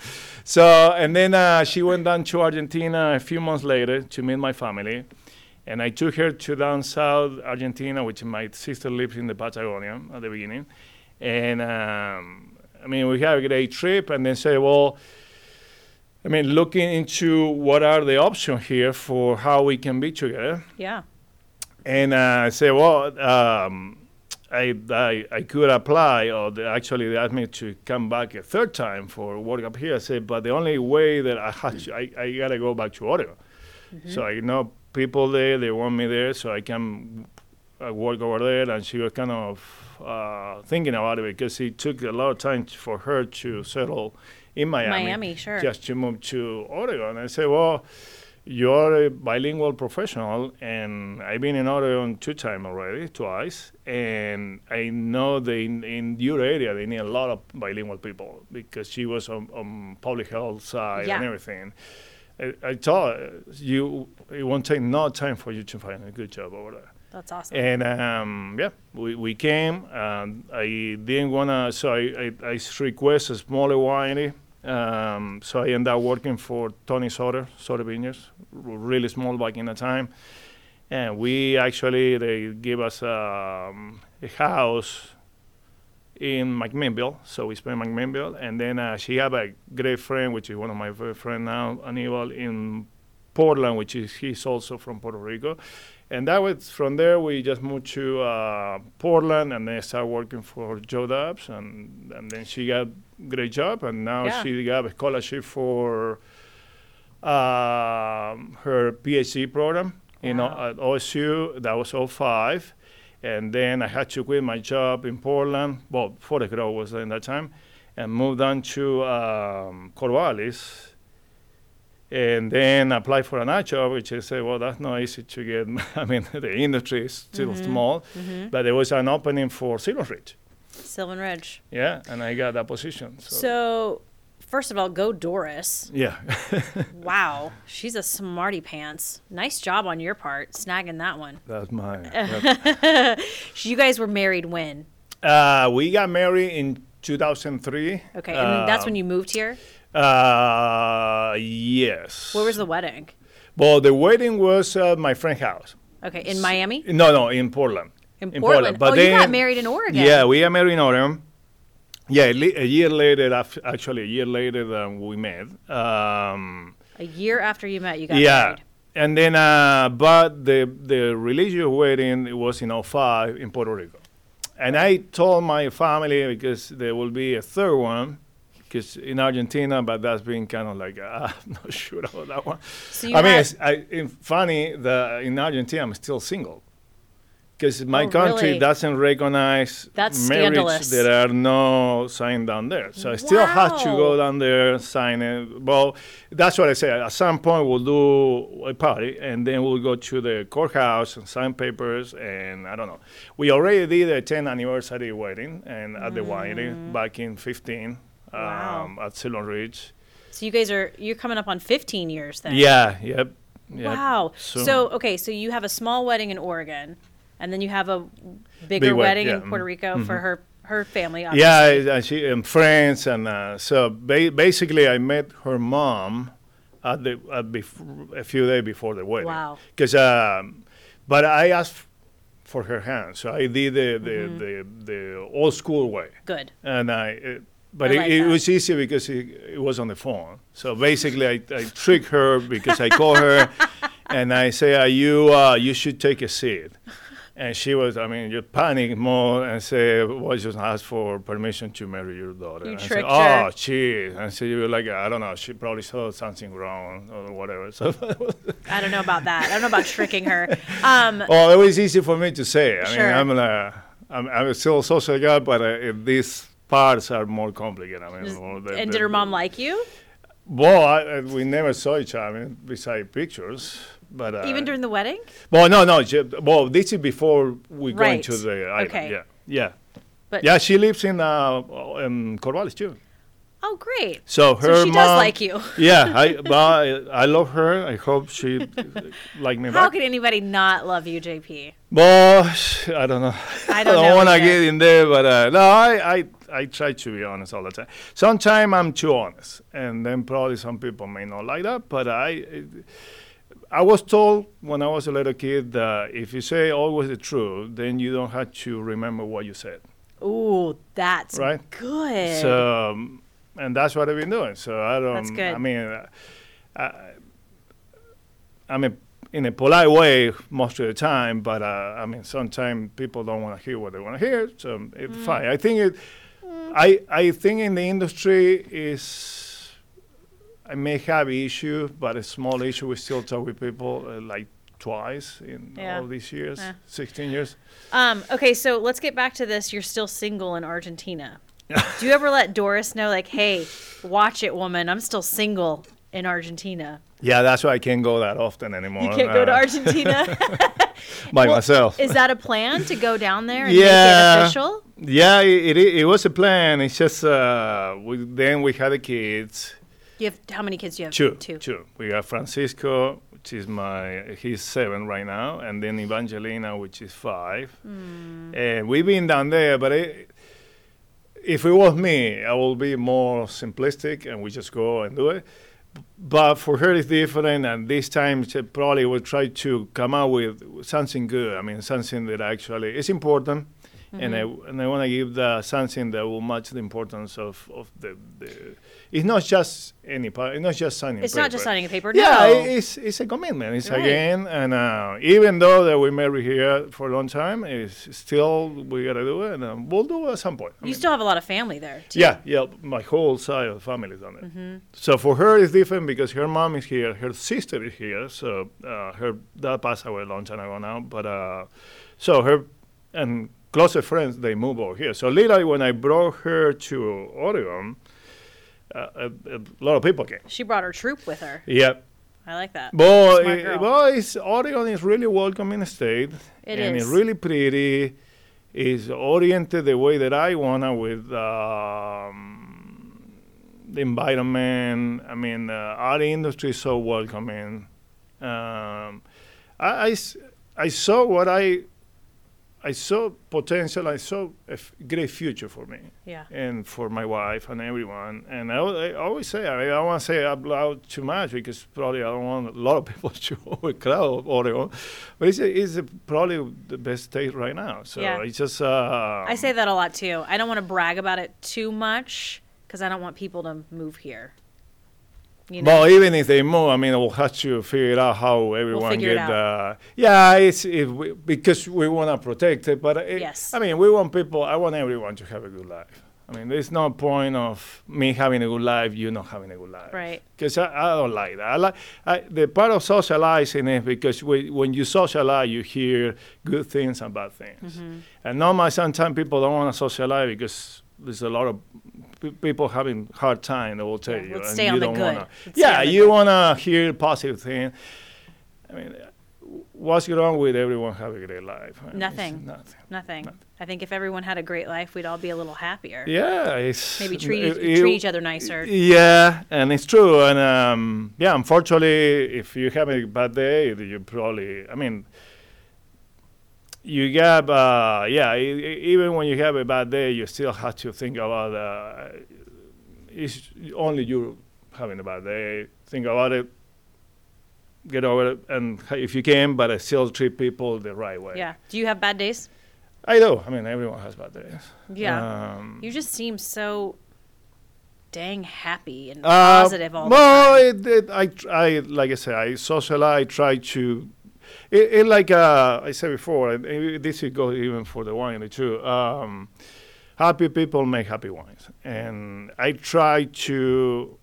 So, and then uh, she went down to Argentina a few months later to meet my family. And I took her to down south Argentina, which my sister lives in the Patagonia at the beginning. And um, I mean, we had a great trip and then say, well, I mean, looking into what are the options here for how we can be together Yeah. and uh, I say, well, um, I, I, I could apply, or they actually they asked me to come back a third time for work up here. I said, but the only way that I had to, I, I gotta go back to Oregon. So I know people there, they want me there, so I can uh, work over there. And she was kind of uh, thinking about it because it took a lot of time for her to settle in Miami. Miami, sure. Just to move to Oregon. I said, well, you're a bilingual professional, and I've been in Oregon two times already, twice, and I know that in, in your area they need a lot of bilingual people because she was on, on public health side Yeah. and everything. I, I told you it won't take no time for you to find a good job over there. That's awesome. And um, yeah, we, we came. And I didn't wanna, so I, I, I request a smaller winery. Um, so I ended up working for Tony Soter, Soter Vineyards, really small back in the time. And we actually they gave us um, a house in McMinnville, so we spent McMinnville, and then uh, she had a great friend, which is one of my very friend now, Aníbal, in Portland, which is he's also from Puerto Rico, and that was from there we just moved to uh, Portland, and then started working for Joe Dobbs, and and then she got a great job, and now Yeah. she got a scholarship for um, her PhD program in O- at OSU. That was 05. And then I had to quit my job in Portland. Well, Grow was in that time, and moved on to um, Corvallis. And then applied for another job, which I said, well, that's not easy to get. (laughs) I mean, (laughs) the industry is still small, but there was an opening for Silvan Ridge. Silvan Ridge. Yeah, and I got that position. So, So, first of all, go Doris. yeah. (laughs) Wow, she's a smarty pants. Nice job on your part, snagging that one. that's my. that- You guys were married when? Uh, we got married in 2003. Okay, and that's Uh, when you moved here. Uh, yes. Where was the wedding? Well, the wedding was at my friend's house. Okay, in Miami. No, no, in Portland. In Portland. oh, you got married in Oregon. Yeah, we got married in Oregon. Yeah, a, year later, actually, a year later than we met. Um, A year after you met, you got yeah. married. Yeah, and then, uh, but the, the religious wedding it was in 05 in Puerto Rico. And I told my family because there will be a third one, because in Argentina, but that's been kind of like, uh, (laughs) I'm not sure about that one. So I mean, it's I, it's funny that in Argentina I'm still single. Because my Oh, country really? doesn't recognize That's marriage. scandalous. There are no sign down there, so I still have to go down there sign it. Well, that's what I say. At some point, we'll do a party, and then we'll go to the courthouse and sign papers. And I don't know. We already did a 10th anniversary wedding, and at the winery back in 15 Mm. Wow. um, at Silvan Ridge. So you guys are you're coming up on 15 years then. Yeah. Yep. yep. Wow. So- So, okay, so you have a small wedding in Oregon, and then you have a bigger Big wedding yeah, in Puerto mhm, Rico for her her family. Yeah, Obviously. I- and she and friends, and uh, so ba- basically, I met her mom at the at bef- a few days before the wedding. Wow. Because, um, but I asked for her hand, so I did the the, Mm-hmm. the, the old school way, Good. and I. It, but it, like it was easy because it, it was on the phone. So basically, I, I tricked her because I called her, (laughs) and I say, uh, "You uh, you should take a seat." And she was, I mean, you panic more and say, well, just ask for permission to marry your daughter. You and I tricked say, her. Oh, geez. And so you were like, I don't know, she probably saw something wrong or whatever. So, I don't know about that. I don't know about tricking her. (laughs) Um, oh, it was easy for me to say. I Sure. mean, I'm, uh, I'm, I'm still a social guy, but uh, these parts are more complicated. I mean, the- and did her mom like you? Well, I, I- we never saw each other I mean, beside pictures. But uh, Even during the wedding? well, no, no. She, well, this is before we go Right. into the island. Okay. Yeah, yeah. But Yeah, she lives in uh, in Corvallis too. oh, great. So her So she mom. does like you. (laughs) yeah, I, I I love her. I hope she (laughs) like me How back. could anybody not love you, JP? But I don't know. I don't (laughs) know want to get in there, but uh, no, I, I I try to be honest all the time. Sometimes I'm too honest, and then probably some people may not like that. But I. I was told when I was a little kid that if you say always the truth, then you don't have to remember what you said. Oh, that's Right. good. So, um, and that's what I've been doing. So I don't. That's good. I mean, uh, I, I'm a in a polite way most of the time. But uh, I mean, sometimes people don't want to hear what they want to hear, so it's fine. I think it. I I think in the industry is. I may have issue, but a small issue. We still talk with people uh, like twice in Yeah. all these years, Yeah. 16 years. Um, okay, so let's get back to this. You're still single in Argentina. (laughs) Do you ever let Doris know, like, hey, watch it, woman, I'm still single in Argentina? Yeah, that's why I can't go that often anymore. You can't go to uh, Argentina. (laughs) by Well, myself. Is that a plan to go down there and Yeah. make it official? Yeah, it, it, it was a plan. It's just uh, we, then we had the kids. You have how many kids do you have? Two, Two. two. We got Francisco, which is my he's seven right now, and then Evangelina, which is five. Hmm. And we've been down there, but it, if it was me, I will be more simplistic, and we just go and do it. But for her, it's different, and this time she probably will try to come out with something good. I mean, something that actually is important, and I Mm-hmm. and I want to give the something that will match the importance of of the. the it's not just any part. It's not just signing. It's not just signing a paper. Yeah, no. it's it's a commitment. It's Right. again, and uh, even though that we married here for a long time, it's still we gotta do it, and um, we'll do it at some point. I you mean, still have a lot of family there, too. yeah, yeah. My whole side of the family is on it. Mm-hmm. So for her, it's different because her mom is here, her sister is here. So uh, her dad passed away a long time ago now. But uh, so her and closer friends they move over here. So literally, when I brought her to Oregon, uh, a, a lot of people came. She brought her troop with her. Yeah, I like that. Smart it, well, it's, Oregon is really welcoming state, It and is. it's really pretty. It's oriented the way that I wanna with um, the environment. I mean, uh, our industry is so welcoming. Um, I, I I saw what I. I saw potential. I saw a f- great future for me Yeah. and for my wife and everyone. And I, I always say, I, mean, I don't want to say out loud too much because probably I don't want a lot of (laughs) people to overcrowd Oregon. But it's, a, it's a probably the best state right now. So Yeah. it's just. Uh, I say that a lot, too. I don't want to brag about it too much because I don't want people to move here. You know? Well, even if they move, I mean, we'll have to figure out how everyone it get. out. Uh, yeah, it's if we, because we want to protect it, but it, Yes. I mean, we want people. I want everyone to have a good life. I mean, there's no point of me having a good life, you not having a good life. Right. Because I, I don't like that. I like I, the part of socializing is because we, when you socialize, you hear good things and bad things. Mm-hmm. And normally, sometimes people don't want to socialize because there's a lot of p- people having hard time. They will tell Yeah, you. and stay you on don't. Wanna, Let's yeah, you want to hear positive things. I mean, what's wrong with everyone having a great life? It's Nothing. Nothing. Nothing. I think if everyone had a great life, we'd all be a little happier. Yeah, Maybe treat, it- treat it- each other nicer. Yeah, and it's true. And um, yeah, unfortunately, if you have a bad day, you probably, I mean, you have, uh, yeah, even when you have a bad day, you still have to think about uh, it's only you having a bad day. Think about it, get over it, and if you can, but I still treat people the right way. Yeah. Do you have bad days? I do. I mean, everyone has bad days. Yeah. Um, you just seem so dang happy and Uh, positive all well, the time. I, I, like I said I socialize. I try to. It, it like uh, I said before. and it- this would go even for the wine too. Um, happy people make happy wines, and I try to.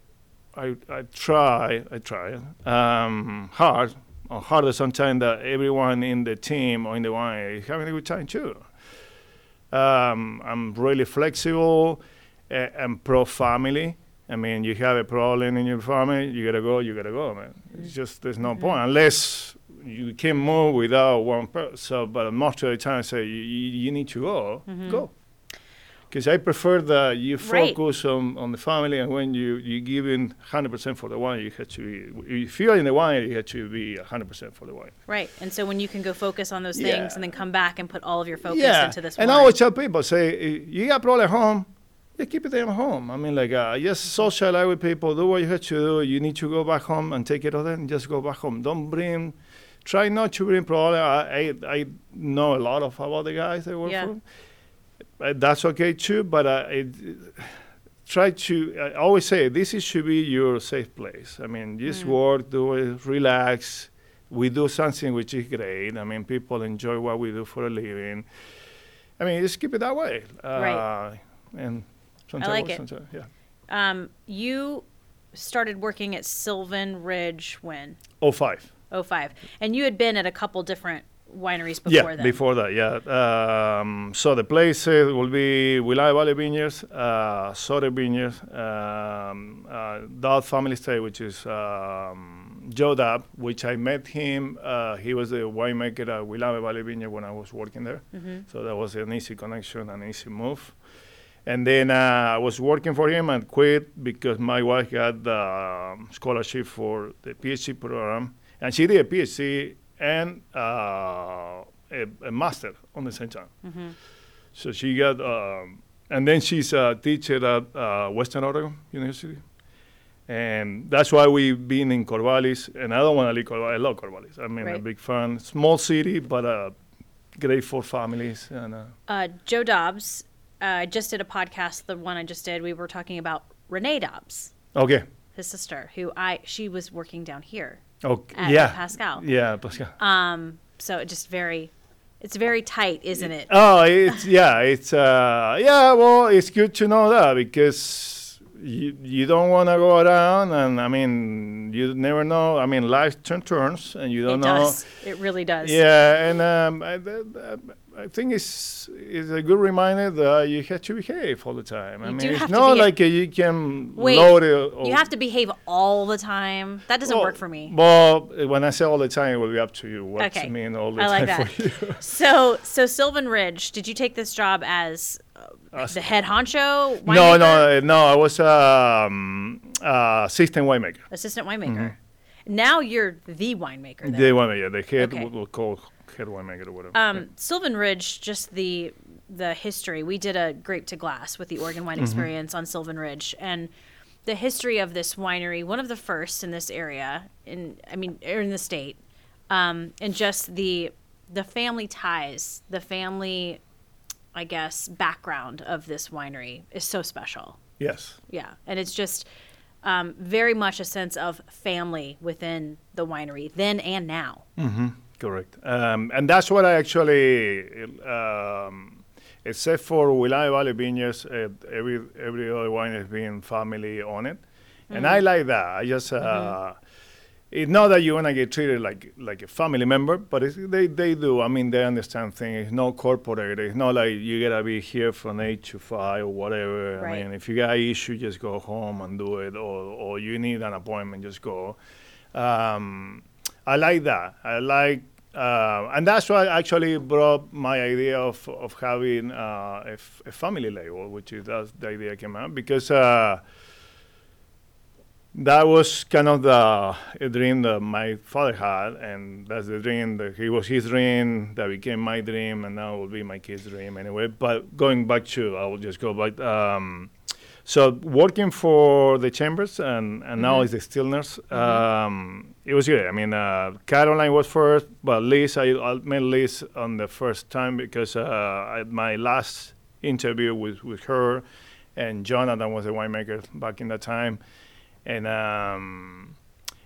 I, I try. I try um, hard. Or harder sometimes that everyone in the team or in the wine is having a good time too. Um, I'm really flexible. Uh, I'm pro family. I mean, you have a problem in your family, you gotta go, you gotta go, man. It's just there's no point unless you can move without one person. So, but most of the time, I say you, you, need to go, go. Because I prefer that you Right. focus on, on the family, and when you you give in 100% for the wine, you have to be. If you're in the wine, you have to be 100% for the wine. Right. And so when you can go focus on those Yeah. things and then come back and put all of your focus yeah. into this and. I always tell people, say, "Eh, you got problem at home, you keep it at home. I mean, like, uh, just socialize with people, do what you have to do. You need to go back home and take care of them, just go back home. Don't bring, try not to bring problem. I, I, I know a lot of about the guys I work Yeah. for. Uh, that's okay too, but uh, it, try to, I always say, this is, should be your safe place. I mean, just Mm. work, do it, relax, we do something which is great. I mean, people enjoy what we do for a living. I mean, just keep it that way. Uh, Right. And I like sometimes- it. sometimes- yeah. Um, you started working at Silvan Ridge when? Oh five. 05. And you had been at a couple different wineries before that? yeah, then. before that, yeah. Um, so the places will be Willamette Valley Vineyards, uh, Soter Vineyards, um, uh, Dobbs Family Estate, which is um, Joe Dobbs, which I met him. Uh, he was the winemaker at Willamette Valley Vineyard when I was working there. So that was an easy connection, an easy move. And then uh, I was working for him and quit because my wife got the um, scholarship for the PhD program. And she did a PhD and uh, a, a master on the same time. So she got, um, and then she's a teacher at uh, Western Oregon University. And that's why we've been in Corvallis. And I don't want to leave Corvallis. I love Corvallis. I mean, a big fan. Small city, but uh, great for families. And uh, Uh, Joe Dobbs uh, just did a podcast, the one I just did. We were talking about Renee Dobbs, okay. his sister, who I she was working down here. Okay. At- yeah. at Pascal. Yeah, Pascal. Um, so it just very, it's very tight, isn't it? Oh, it's yeah, it's uh, yeah. Well, it's good to know that because you you don't want to go around, and I mean, you never know. I mean, life turn turns, and you don't it know. does. It really does. Yeah, and um, I, th- th- I think it's it's a good reminder that you have to behave all the time. I You mean, it's not like uh, you can Wait, load it. Or, You have to behave all the time. That doesn't well, work for me. Well, when I say all the time, it will be up to you. What Okay. I mean all the I like time that. for you. (laughs) So, so Silvan Ridge, did you take this job as uh, the head honcho? No, winemaker? no, no. I was um, uh, assistant winemaker. assistant winemaker. Now you're the winemaker. Then. The winemaker, the head Okay. we'll call head winemaker or whatever. Um, Silvan Ridge, just the the history. We did a grape to glass with the Oregon Wine Experience on Silvan Ridge, and the history of this winery, one of the first in this area, in I mean, or in the state, um, and just the the family ties, the family, I guess, background of this winery is so special. yes. Yeah, and it's just um, very much a sense of family within the winery, then and now. Correct. Um, and that's what I actually, um, except for Willamette Valley Vineyards, uh, every every other wine has been family on it, and I like that. I just. Uh, It's not that you want to get treated like like a family member, but it's, they they do. I mean, they understand things. It's not corporate. It's not like you gotta be here from eight to five or whatever. Right. I mean, if you got issue, just go home and do it, or or you need an appointment, just go. Um, I like that. I like, uh, and that's why I actually brought my idea of of having uh, a, f- a family label, which is that's the idea came out because. Uh, that was kind of the dream that my father had, and that's the dream that he was his dream that became my dream, and now will be my kid's dream anyway. But going back to, I will just go back. Um, so working for the chambers, and, and now it's the Stillners. Um, it was good. I mean, uh, Caroline was first, but Liz, I, I met Liz on the first time because uh, I, my last interview was with her, and Jonathan was the winemaker back in that time and um,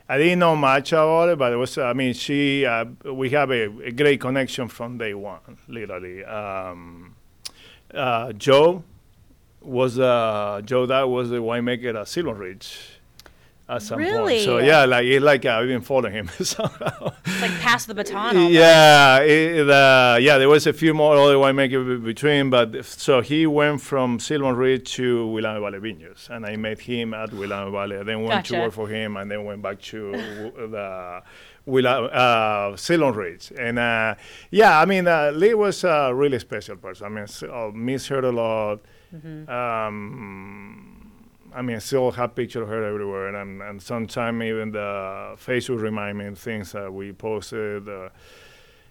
I didn't know much about it, but it was. I mean, she. Uh, we have a, a great connection from day one, literally. Um, uh, Joe was uh, Joe. That was the winemaker at Silvan Ridge. At some point. So yeah, like it, like I've been following him (laughs) somehow. It's like pass the baton. Almost. Yeah, it, uh, yeah. There was a few more other winemakers between, but so he went from Silvan Ridge to Willamette Valley Vineyards, and I met him at Willamette Valley. I then went Gotcha. to work for him, and then went back to the Willa, uh, Silvan Ridge. And uh, yeah, I mean, uh, Lee was a really special person. I mean, I miss her a lot. Um, I mean, I still have pictures of her everywhere, and and sometimes even the Facebook remind me of things that we posted. Uh,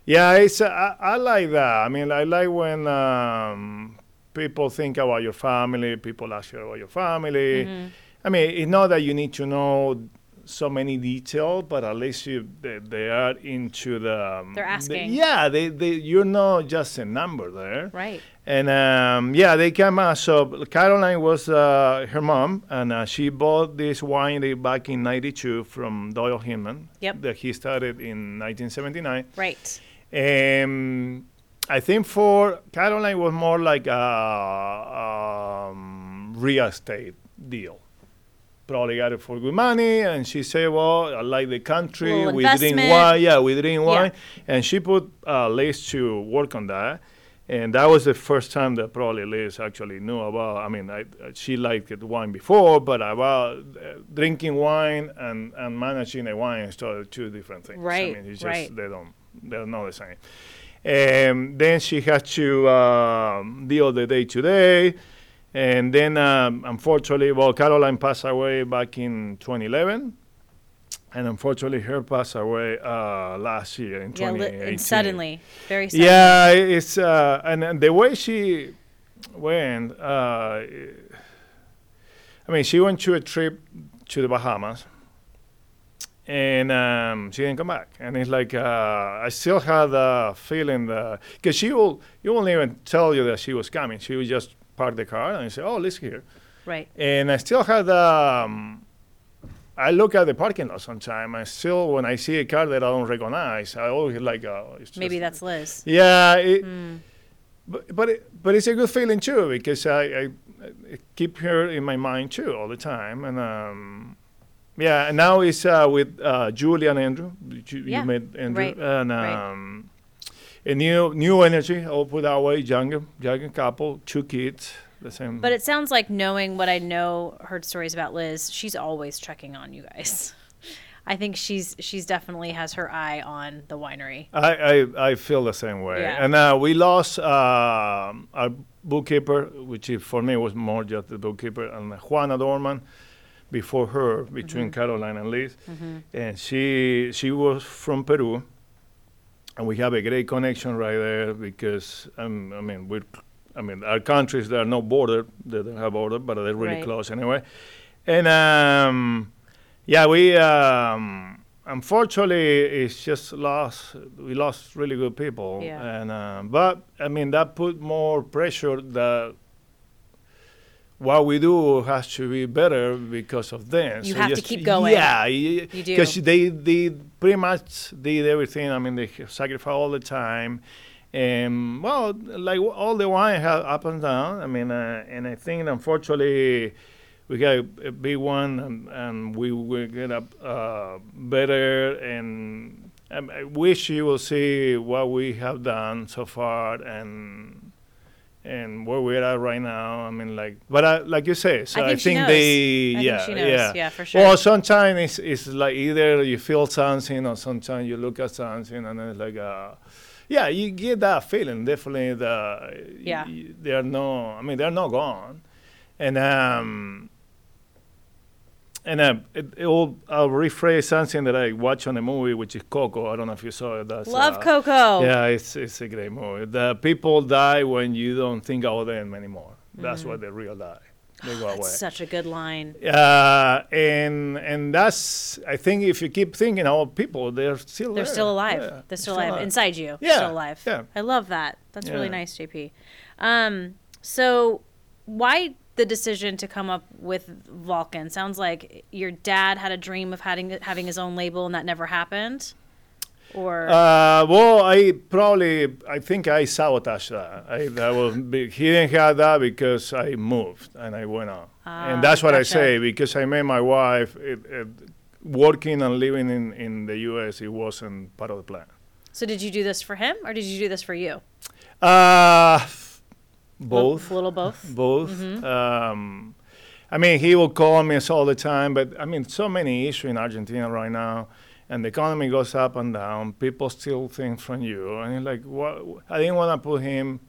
yeah, it's uh, I, I like that. I mean, I like when um, people think about your family. People ask you about your family. Mm-hmm. I mean, it's not that you need to know so many details, but at least you they, they are into the. um, They're the- asking. yeah, they, they you're not just a number there Right. And um, yeah, they came out. So Caroline was uh, her mom, and uh, she bought this winery back in '92 from Doyle Hinman. Yep. That he started in 1979. Right. Um, I think for Caroline was more like a um, real estate deal. Probably got it for good money, and she said, "Well, I like the country. We drink wine. Yeah, we drink wine." And she put uh, Liz to work on that, and that was the first time that probably Liz actually knew about. I mean, I, she liked wine before, but about uh, drinking wine and, and managing a wine store are two different things. Right, I mean, it's just right. they don't they're not the same. Um, then she had to um, deal the day to day. And then, um, unfortunately, well, Caroline passed away back in 2011. And unfortunately, her passed away uh, last year in Yeah, 2018. and suddenly, very suddenly. Yeah, it's uh, and, and the way she went. Uh, I mean, she went to a trip to the Bahamas, and um, she didn't come back. And it's like uh, I still had a feeling that because she will, you won't even tell you that she was coming. She would just park the car and say, "Oh, let's here." Right. And I still had. Um, I look at the parking lot sometimes. I still, when I see a car that I don't recognize, I always like, oh, it's Maybe that's Liz. yeah, it, Hmm. but but it, but it's a good feeling too because I, I, I keep her in my mind too all the time, and um, yeah, and now it's uh, with uh, Julie and Andrew. You, Yeah, you met Andrew, right, and right. um, a new new energy. I'll put that way. Younger younger couple, two kids, the same. But it sounds like knowing what I know, heard stories about Liz, she's always checking on you guys. I think she's she's definitely has her eye on the winery. I, I, I feel the same way. Yeah. And uh, we lost uh, our bookkeeper, which is, for me was more just the bookkeeper, and Juana Dorman before her, between Mm-hmm. Caroline and Liz. And she she was from Peru. And we have a great connection right there because, um, I mean, we're, I mean, our countries, there are no border, they don't have border, but they're really Right. close anyway. And um, yeah, we um, unfortunately it's just lost. We lost really good people, Yeah. and um, but I mean that put more pressure that what we do has to be better because of them. You have to keep going. Yeah, You do. because they they pretty much did everything. I mean, they sacrifice all the time. And well, like all the wine have up and down. I mean, uh, and I think unfortunately we got a, big one, and, and we will get up uh, better. And um, I wish you will see what we have done so far, and and where we're at right now. I mean, like, but I, like you say, so I I think think, she knows. they, I think yeah, knows. yeah, Yeah, for sure. Well, sometimes it's, it's like either you feel something, or sometimes you look at something, and then it's like, uh, yeah, you get that feeling. Definitely, the Yeah. y- they're no, I mean, they're not gone, and um. And uh, it, it will, I'll rephrase something that I watched on a movie, which is Coco. I don't know if you saw it. That's, Love uh, Coco. Yeah, it's it's a great movie. The people die when you don't think of them anymore. That's why they real die. They go away. That's such a good line. Uh, and and that's I think if you keep thinking about people, they're still They're there. still alive. Yeah, They're still alive. inside you. Yeah, Still alive. yeah. I love that. That's really nice, JP. Um, so why the decision to come up with Valcan? Sounds like your dad had a dream of having having his own label and that never happened. Or Uh, well, I probably I think I sabotaged that. I, that was big. he didn't have that because I moved and I went on, and that's what I Ah, say because I met my wife. It, it, working and living in, in the U.S. it wasn't part of the plan. so did you do this for him or did you do this for you? Uh, both. little both. (laughs) both. Um, I mean, he will call me all the time, but I mean, so many issues in Argentina right now, and the economy goes up and down. People steal things from you, and it's like, what? I didn't want to put him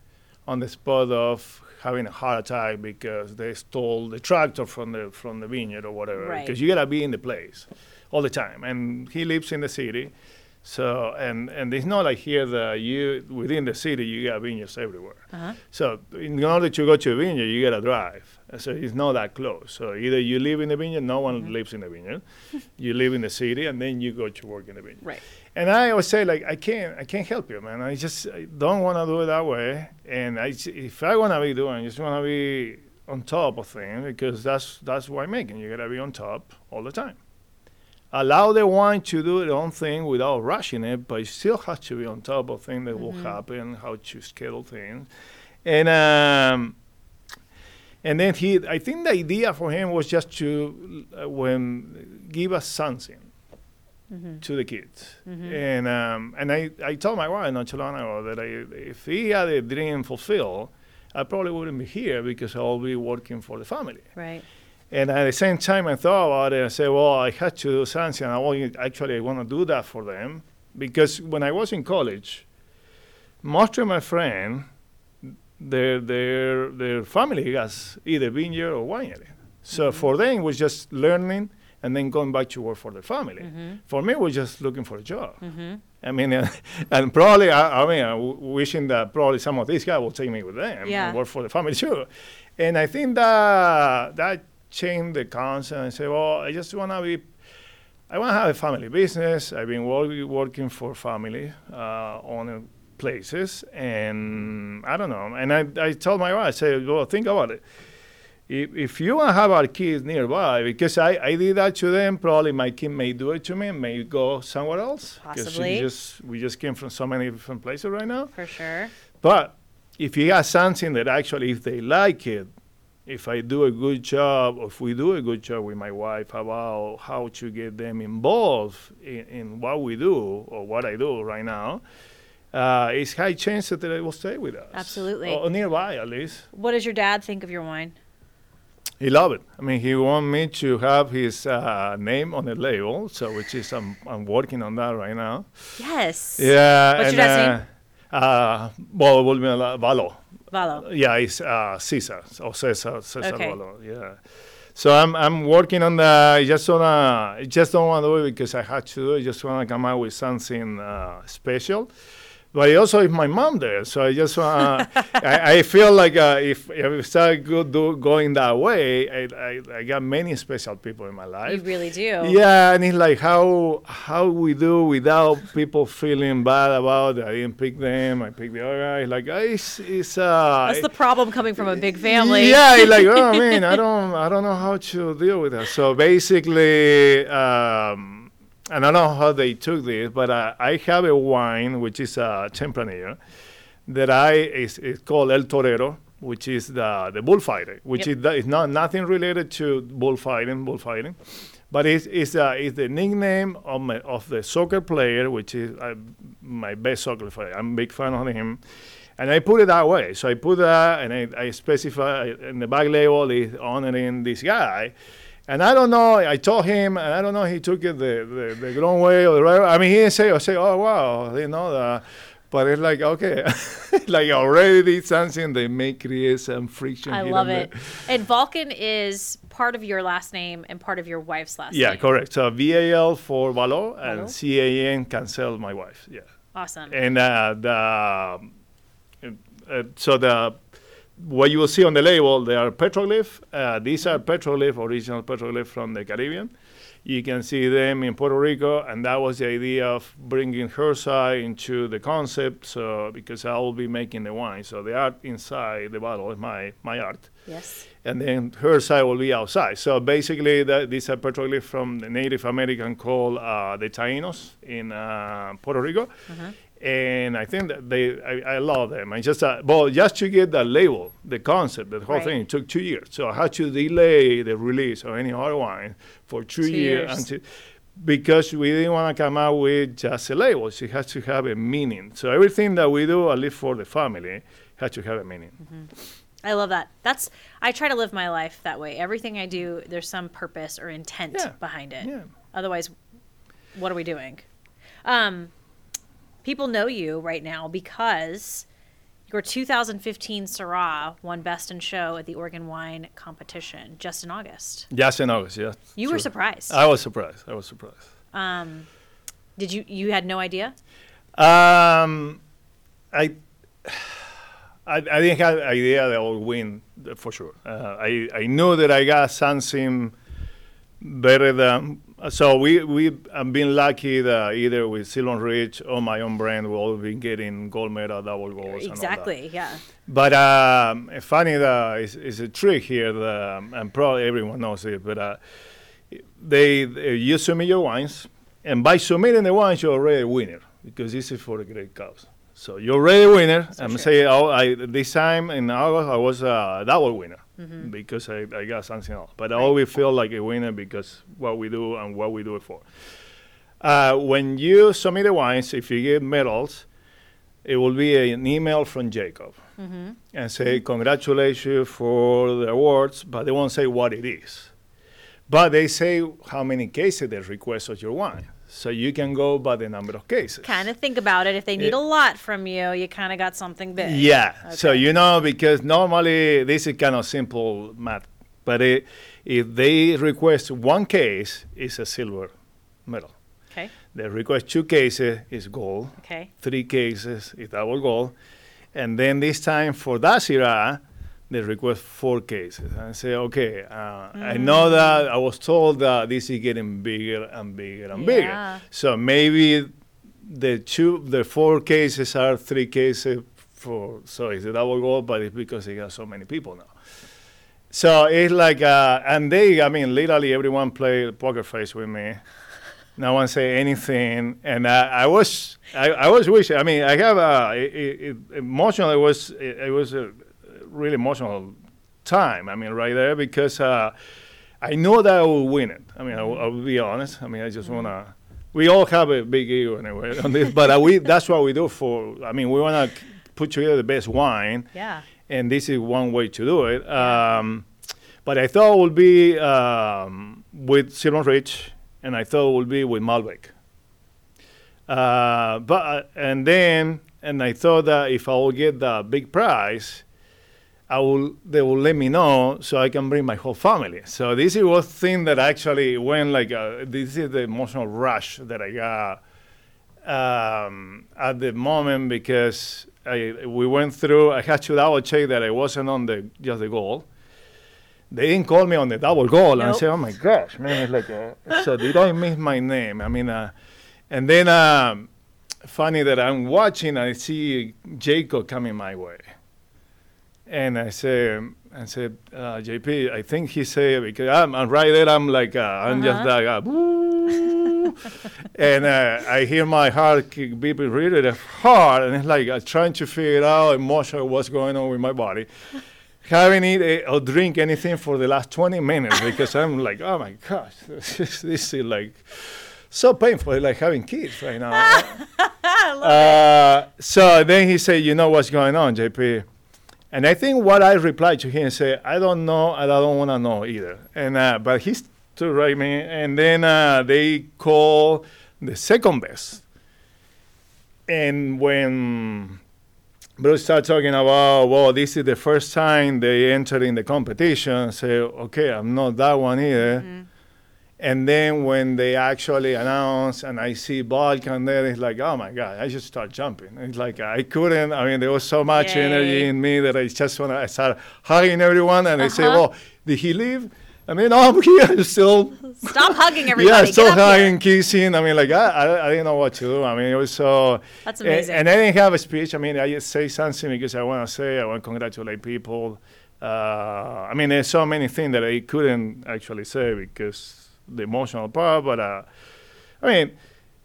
on the spot of having a heart attack because they stole the tractor from the from the vineyard or whatever. Right. Because you gotta be in the place all the time, and he lives in the city. So and and it's not like here that you within the city you got vineyards everywhere. Uh-huh. So in order to go to a vineyard, you gotta drive. So it's not that close. So either you live in the vineyard, no one Mm-hmm. lives in the vineyard. you live in the city, and then you go to work in the vineyard. Right. And I always say like I can't I can't help you, man. I just I don't want to do it that way. And I if I want to be doing, I just want to be on top of things because that's that's what I'm making. You gotta be on top all the time. Allow the wine to do its own thing without rushing it, but you still have to be on top of things that will happen, how to schedule things, and um, and then he. I think the idea for him was just to uh, when give us something to the kids. And um, and I, I told my wife not too long ago that I, if he had a dream fulfilled, I probably wouldn't be here because I'll be working for the family. Right. And at the same time, I thought about it. I said, well, I had to do something. I want, actually I want to do that for them because when I was in college, most of my friends, their their their family has either vineyard or winery. So for them, it was just learning and then going back to work for the family. For me, it was just looking for a job. I mean, uh, (laughs) and probably, I, I mean, uh, w- wishing that probably some of these guys will take me with them Yeah. and work for the family too. And I think that that changed the concept and say, well, I just want to be, I want to have a family business. I've been wor- working for family uh, on uh, places, and I don't know. And I, I told my wife, I said, well, think about it. If, if you want to have our kids nearby, because I, I did that to them, probably my kid may do it to me, and may go somewhere else. Possibly. just we just came from so many different places right now. For sure. But if you got something that actually, if they like it, if I do a good job, or if we do a good job with my wife about how to get them involved in, in what we do or what I do right now, uh, it's high chance that they will stay with us. Absolutely. Or, or nearby at least. What does your dad think of your wine? He loved it. I mean, he want me to have his uh, name on the label, so which is I'm, I'm working on that right now. Yes. Yeah. What's and, your dad's uh, Uh, well, it will be a Valot. Valot. Yeah, it's uh, Caesar or Cesar, Cesar Okay. Valot. Yeah. So I'm I'm working on the. I just wanna, I just don't want to do it because I had to do it. I just wanna come out with something uh, special. But also, if my mom there, so I just wanna, (laughs) I, I feel like uh, if if I start go, do, going that way, I, I I got many special people in my life. You really do. Yeah, and it's like how how we do without people feeling bad about it. I didn't pick them. I picked the other guy. Like uh, it's it's uh. That's the problem coming from a big family. Yeah, it's like oh (laughs) man, I don't I don't know how to deal with that. So basically, um, and I don't know how they took this, but uh, I have a wine which is a Tempranillo that I is, is called El Torero, which is the the bullfighter, which Yep. is is not nothing related to bullfighting, bullfighting, but it's it's, uh, it's the nickname of my, of the soccer player, which is uh, my best soccer player. I'm a big fan of him. And I put it that way. So I put that and I, I specify in the back label is honoring this guy. And I don't know, I told him, and I don't know he took it the, the, the wrong way or the right way. I mean, he didn't say, or say, oh, wow, didn't know that. But it's like, okay, (laughs) like already did something They may create some friction. I love and it. there. And Valcan is part of your last name and part of your wife's last Yeah, name. Yeah, correct. So VAL for Valot and CAN cancel my wife. Yeah. Awesome. And uh, the uh, so the what you will see on the label, they are petroglyph. Uh, these are petroglyph, original petroglyph from the Caribbean. You can see them in Puerto Rico, and that was the idea of bringing Hersey into the concept. So because I will be making the wine, so the art inside the bottle is my my art yes. and then her side will be outside. So basically, that, these are petroglyphs from the Native American called uh, the Taínos in uh, Puerto Rico. And I think that they, I, I love them. I just, uh, well, just to get the label, the concept, the whole Right. thing, it took two years. So I had to delay the release of any other wine for two, Two years, years. until, because we didn't want to come out with just a label. It has to have a meaning. So everything that we do, at least for the family, has to have a meaning. I love that. That's I try to live my life that way. Everything I do, there's some purpose or intent Yeah. behind it. Yeah. Otherwise, what are we doing? Um, people know you right now because your 2015 Syrah won Best in Show at the Oregon Wine Competition just in August. Yes, in August, yeah. You were surprised. I was surprised. I was surprised. Um, Did you you had no idea? Um, I, I, I didn't have an idea that I would win for sure. Uh, I, I knew that I got something better than. So we we have been lucky that either with Silvan Ridge or my own brand, we've all been getting gold medal, double goals. Exactly. Yeah. But um, funny that it's, it's a trick here, that, um, and probably everyone knows it. But uh, they, they you submit your wines, and by submitting the wines, you're already a winner because this is for a great cause. So you're already a winner. I'm true. saying oh, I, this time in August I was a double winner Mm-hmm. because I, I got something else. But I always feel like a winner because what we do and what we do it for. Uh, when you submit the wines, if you get medals, it will be an email from Jacob Mm-hmm. and say congratulations for the awards, but they won't say what it is. But they say how many cases they request of your wine, so you can go by the number of cases. Kind of think about it. If they need It- a lot from you, you kind of got something big. Yeah. So you know because normally this is kind of simple math, but it, if they request one case, it's a silver medal. Okay. They request two cases, is gold. Okay. Three cases is double gold, and then this time for that Syrah, they request four cases. And I say, okay, uh, I know that I was told that this is getting bigger and bigger and Yeah. bigger. So maybe the two, the four cases are three cases for, so it's a double goal, but it's because they got so many people now. So it's like, uh, and they, I mean, literally everyone played poker face with me. No one say anything, and I, I was, I, I was wishing. I mean, I have a it, it. It was, it, it was a really emotional time. I mean, right there because uh, I know that I will win it. I mean, I, will- I will be honest. I mean, I just wanna. We all have a big ego anyway (laughs) on this, but uh, we that's what we do for. I mean, we wanna put together the best wine Yeah. and this is one way to do it. Um, but I thought it would be um, with Silvan Ridge, and I thought it would be with Malbec. Uh, but uh, and then and I thought that if I will get the big prize, I will they will let me know so I can bring my whole family. So this is one thing that actually went like uh this is the emotional rush that I got um, at the moment because I, we went through. I had to double check that I wasn't on the just the goal. They didn't call me on the double goal, and I Nope. said, "Oh my gosh, man!" It's like, uh, so did I miss my name? I mean, uh, and then um, funny that I'm watching, I see Jacob coming my way, and I say, I said, uh, JP, I think he said because I'm, I'm right there. I'm like, uh, I'm just Uh-huh. like, uh, (laughs) and uh, I hear my heart kick beeping really hard, and it's like I'm trying to figure out emotionally what's going on with my body. Haven't eaten or drink anything for the last 20 minutes because I'm like, oh my gosh, (laughs) this is, this is like so painful, like having kids right now. (laughs) uh, so then he said, you know what's going on, JP? And I think what I replied to him said, I don't know, and I don't want to know either. And uh, but he's stood right me, and then uh, they call the second best. And when Bruce started talking about, well, this is the first time they entered in the competition, say, okay, I'm not that one either. And then when they actually announce and I see Valcan there, it's like, oh my God, I just start jumping. It's like I couldn't, I mean, there was so much Yay. energy in me that I just want to, I start hugging everyone and they say, Uh-huh. well, did he leave? I mean, no, (laughs) I'm here, still. Stop hugging everybody. Yeah, still up here. hugging, kissing. I mean, like, I, I, I didn't know what to do. I mean, it was so. That's amazing. And I didn't have a speech. I mean, I just say something because I want to say, I want to congratulate people. Uh, I mean, there's so many things that I couldn't actually say because the emotional part. But uh, I mean,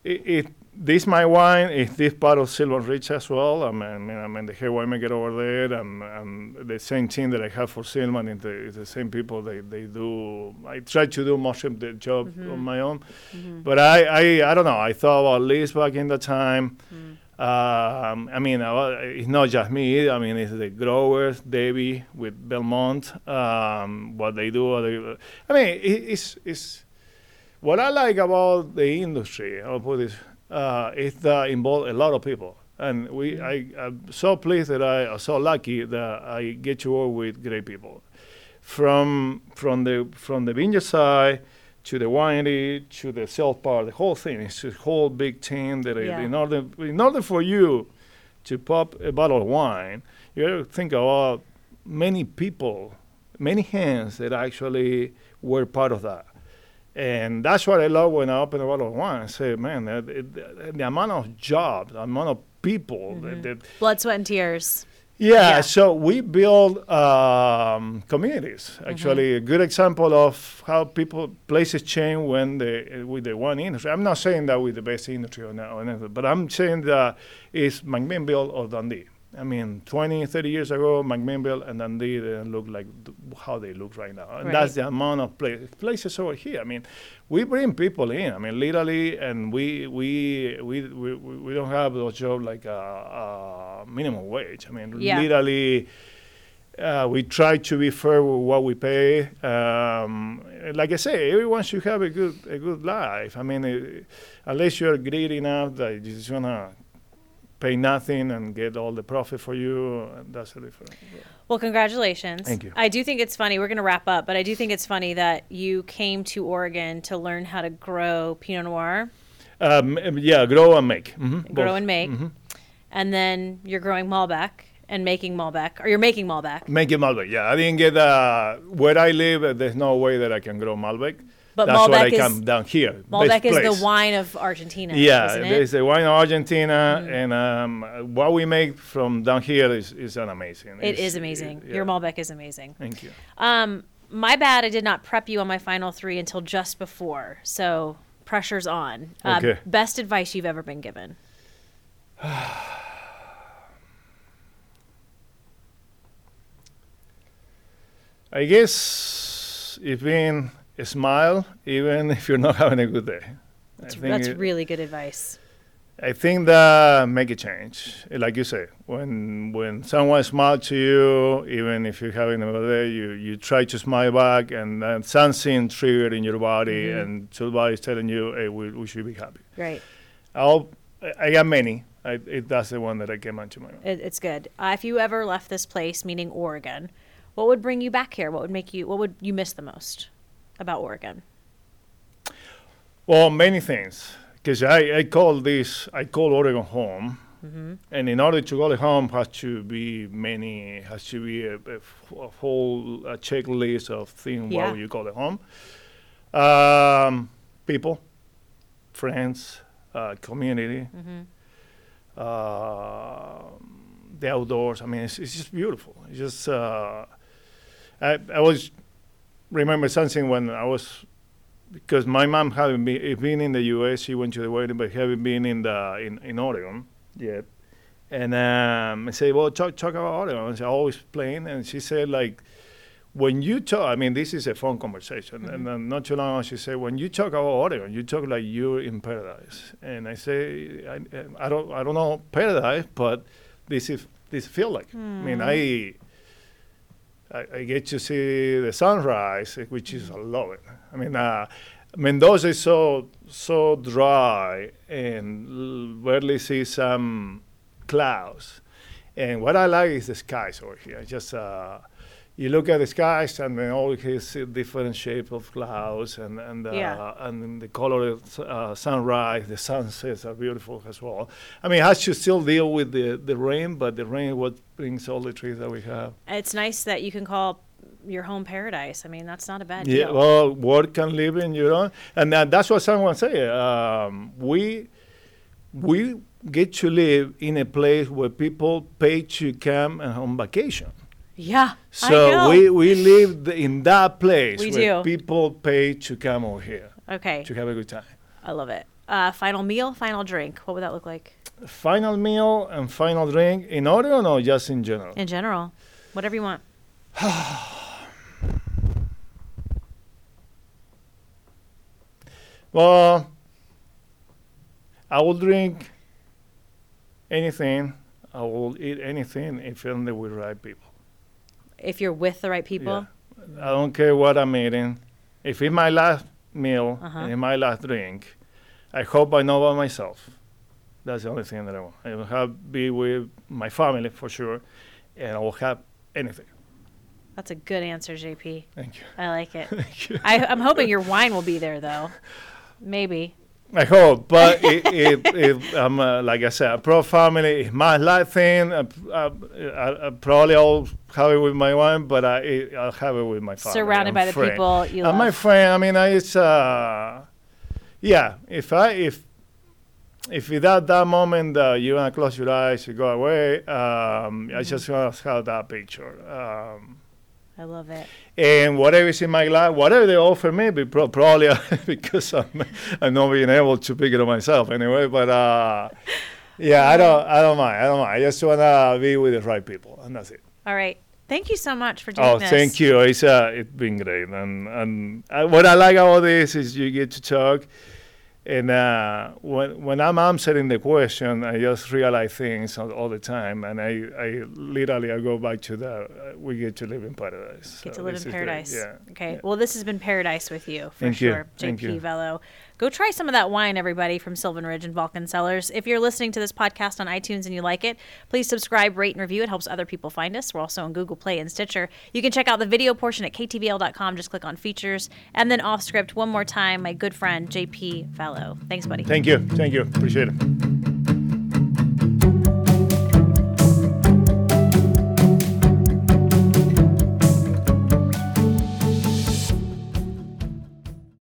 it, it this my wine is this part of Silvan Ridge as well. I mean, I mean, the hair winemaker over there, and, and the same team that I have for Silman is the, the same people. They they do. I try to do most of the job on my own, but I, I I don't know. I thought about Liz back in the time. Um, I mean, uh, it's not just me. I mean, it's the growers, Debbie with Belmont, um, what they do. They, I mean, it, it's it's what I like about the industry. I'll put this uh, is that involve a lot of people, and we. I, I'm so pleased that I am so lucky that I get to work with great people, from from the from the vineyard side to the winery, to the sales part, the whole thing. It's a whole big team that Yeah. in order in order for you to pop a bottle of wine, you got to think about many people, many hands that actually were part of that. And that's what I love when I open a bottle of wine. I say, man, the, the, the amount of jobs, the amount of people that, that Blood, sweat, and tears. yeah, Yeah. so we build um, communities. Actually, a good example of how people places change when they with the one industry. I'm not saying that with the best industry or not, or anything, but I'm saying that it's McMinnville or Dundee. I mean, 20, 30 years ago, McMinnville and Dundee didn't look like th- how they look right now. And Right. that's the amount of pla- places over here. I mean, we bring people in. I mean, literally, and we we we we, we don't have those jobs like a, a minimum wage. I mean, Yeah. literally, uh, we try to be fair with what we pay. Um, like I say, everyone should have a good a good life. I mean, uh, unless you're greedy enough that you just wanna pay nothing and get all the profit for you, that's a different. Well, congratulations. Thank you. I do think it's funny. We're going to wrap up, but I do think it's funny that you came to Oregon to learn how to grow Pinot Noir, Um, yeah, grow and make. Mhm, grow both. and make, Mhm. and then you're growing Malbec and making Malbec, or you're making Malbec. Make it Malbec. Yeah, I didn't get uh, where I live. There's no way that I can grow Malbec. But That's why I Malbec is- come down here. Malbec is place. the wine of Argentina. Yeah, isn't it? there's a wine of Argentina, and um, what we make from down here is, is an amazing. It It's- is amazing. yeah. Your Malbec is amazing. Thank you. Um, my bad. I did not prep you on my final three until just before, so pressure's on. Um, Okay. Best advice you've ever been given? (sighs) I guess if being a smile, even if you're not having a good day. That's, that's it- really good advice. I think that make a change. Like you say, when when someone smiles to you, even if you're having a bad day, you, you try to smile back, and then something triggered in your body, Mm-hmm. and somebody's telling you, "Hey, we, we should be happy." Right. I'll, I got many. I, it, that's the one that I came onto my mind. It, it's good. Uh, if you ever left this place, meaning Oregon, what would bring you back here? What would make you? What would you miss the most about Oregon? Well, many things. Because I, I call this, I call Oregon home. And in order to call it home, has to be many, has to be a, a f- a whole a checklist of things Yeah. why you call it home. Um, people, friends, uh, community, uh, the outdoors. I mean, it's, it's just beautiful. It's just, uh, I, I was remember something when I was because my mom hadn't been, been in the U.S. She went to the wedding, but haven't been in the in, in Oregon yet. And um, I said, "Well, talk talk about Oregon." I was always playing, and she said, "Like when you talk, I mean, this is a phone conversation." Mm-hmm. And then not too long, ago, she said, "When you talk about Oregon, you talk like you're in paradise." And I say, "I, I don't I don't know paradise, but this is this feel like. I mean, mm. I." I, I get to see the sunrise, which is I love it. I mean, uh, Mendoza is so so dry and barely see some clouds. And what I like is the skies over here. Just uh, you look at the skies and then all you see different shape of clouds and and uh, Yeah. and the color of uh, sunrise, the sunsets are beautiful as well. I mean, has to still deal with the, the rain, but the rain what brings all the trees that we have. It's nice that you can call your home paradise. I mean, that's not a bad Yeah, deal. well, work and live in your own, and that, that's what someone say. Um, we we get to live in a place where people pay to come and on vacation. Yeah. So we we live in that place We where do. people pay to come over here okay. to have a good time. I love it. Uh, final meal, final drink. What would that look like Final meal and final drink in Oregon or no, just in general? in general? Whatever you want. (sighs) Well, I will drink anything. I will eat anything if I'm with right people. If you're with the right people. Yeah. I don't care what I'm eating. If it's my last meal Uh-huh. and it's my last drink, I hope I know by myself. That's the only thing that I want. I will have be with my family for sure, and I will have anything. That's a good answer, JP. Thank you. I like it. (laughs) Thank you. I, I'm hoping your wine will be there, though. Maybe. I hope, but (laughs) it, it, it, I'm uh, like I said, a pro family is my life thing. Uh, uh, I, I probably I'll have it with my wife, but I, I'll have it with my family. Surrounded by the people you And my love. friend, I mean, I, it's uh, yeah. If I if if without that moment uh, you wanna close your eyes, you go away. Um, I just wanna have that picture. Um, I love it. and whatever is in my life, whatever they offer me, pro- probably (laughs) because I'm, I'm not being able to pick it up myself anyway. But uh, yeah, I don't, I don't mind. I don't mind. I just wanna be with the right people, and that's it. All right. Thank you so much for doing Oh, this. thank you. It's uh, it's been great, and and uh, what I like about this is you get to talk. And uh, when when I'm answering the question, I just realize things all, all the time, and I, I literally I go back to the uh, we get to live in paradise. Get So to live in great. paradise. Yeah. Okay. yeah. Well, this has been paradise with you for Thank you. sure, Thank JP you. Valot. Go try some of that wine, everybody, from Silvan Ridge and Valcan Cellars. If you're listening to this podcast on iTunes and you like it, please subscribe, rate, and review. It helps other people find us. We're also on Google Play and Stitcher. You can check out the video portion at ktvl.com. Just click on features. And then off script, one more time, my good friend, JP Valot. Thanks, buddy. Thank you. Thank you. Appreciate it.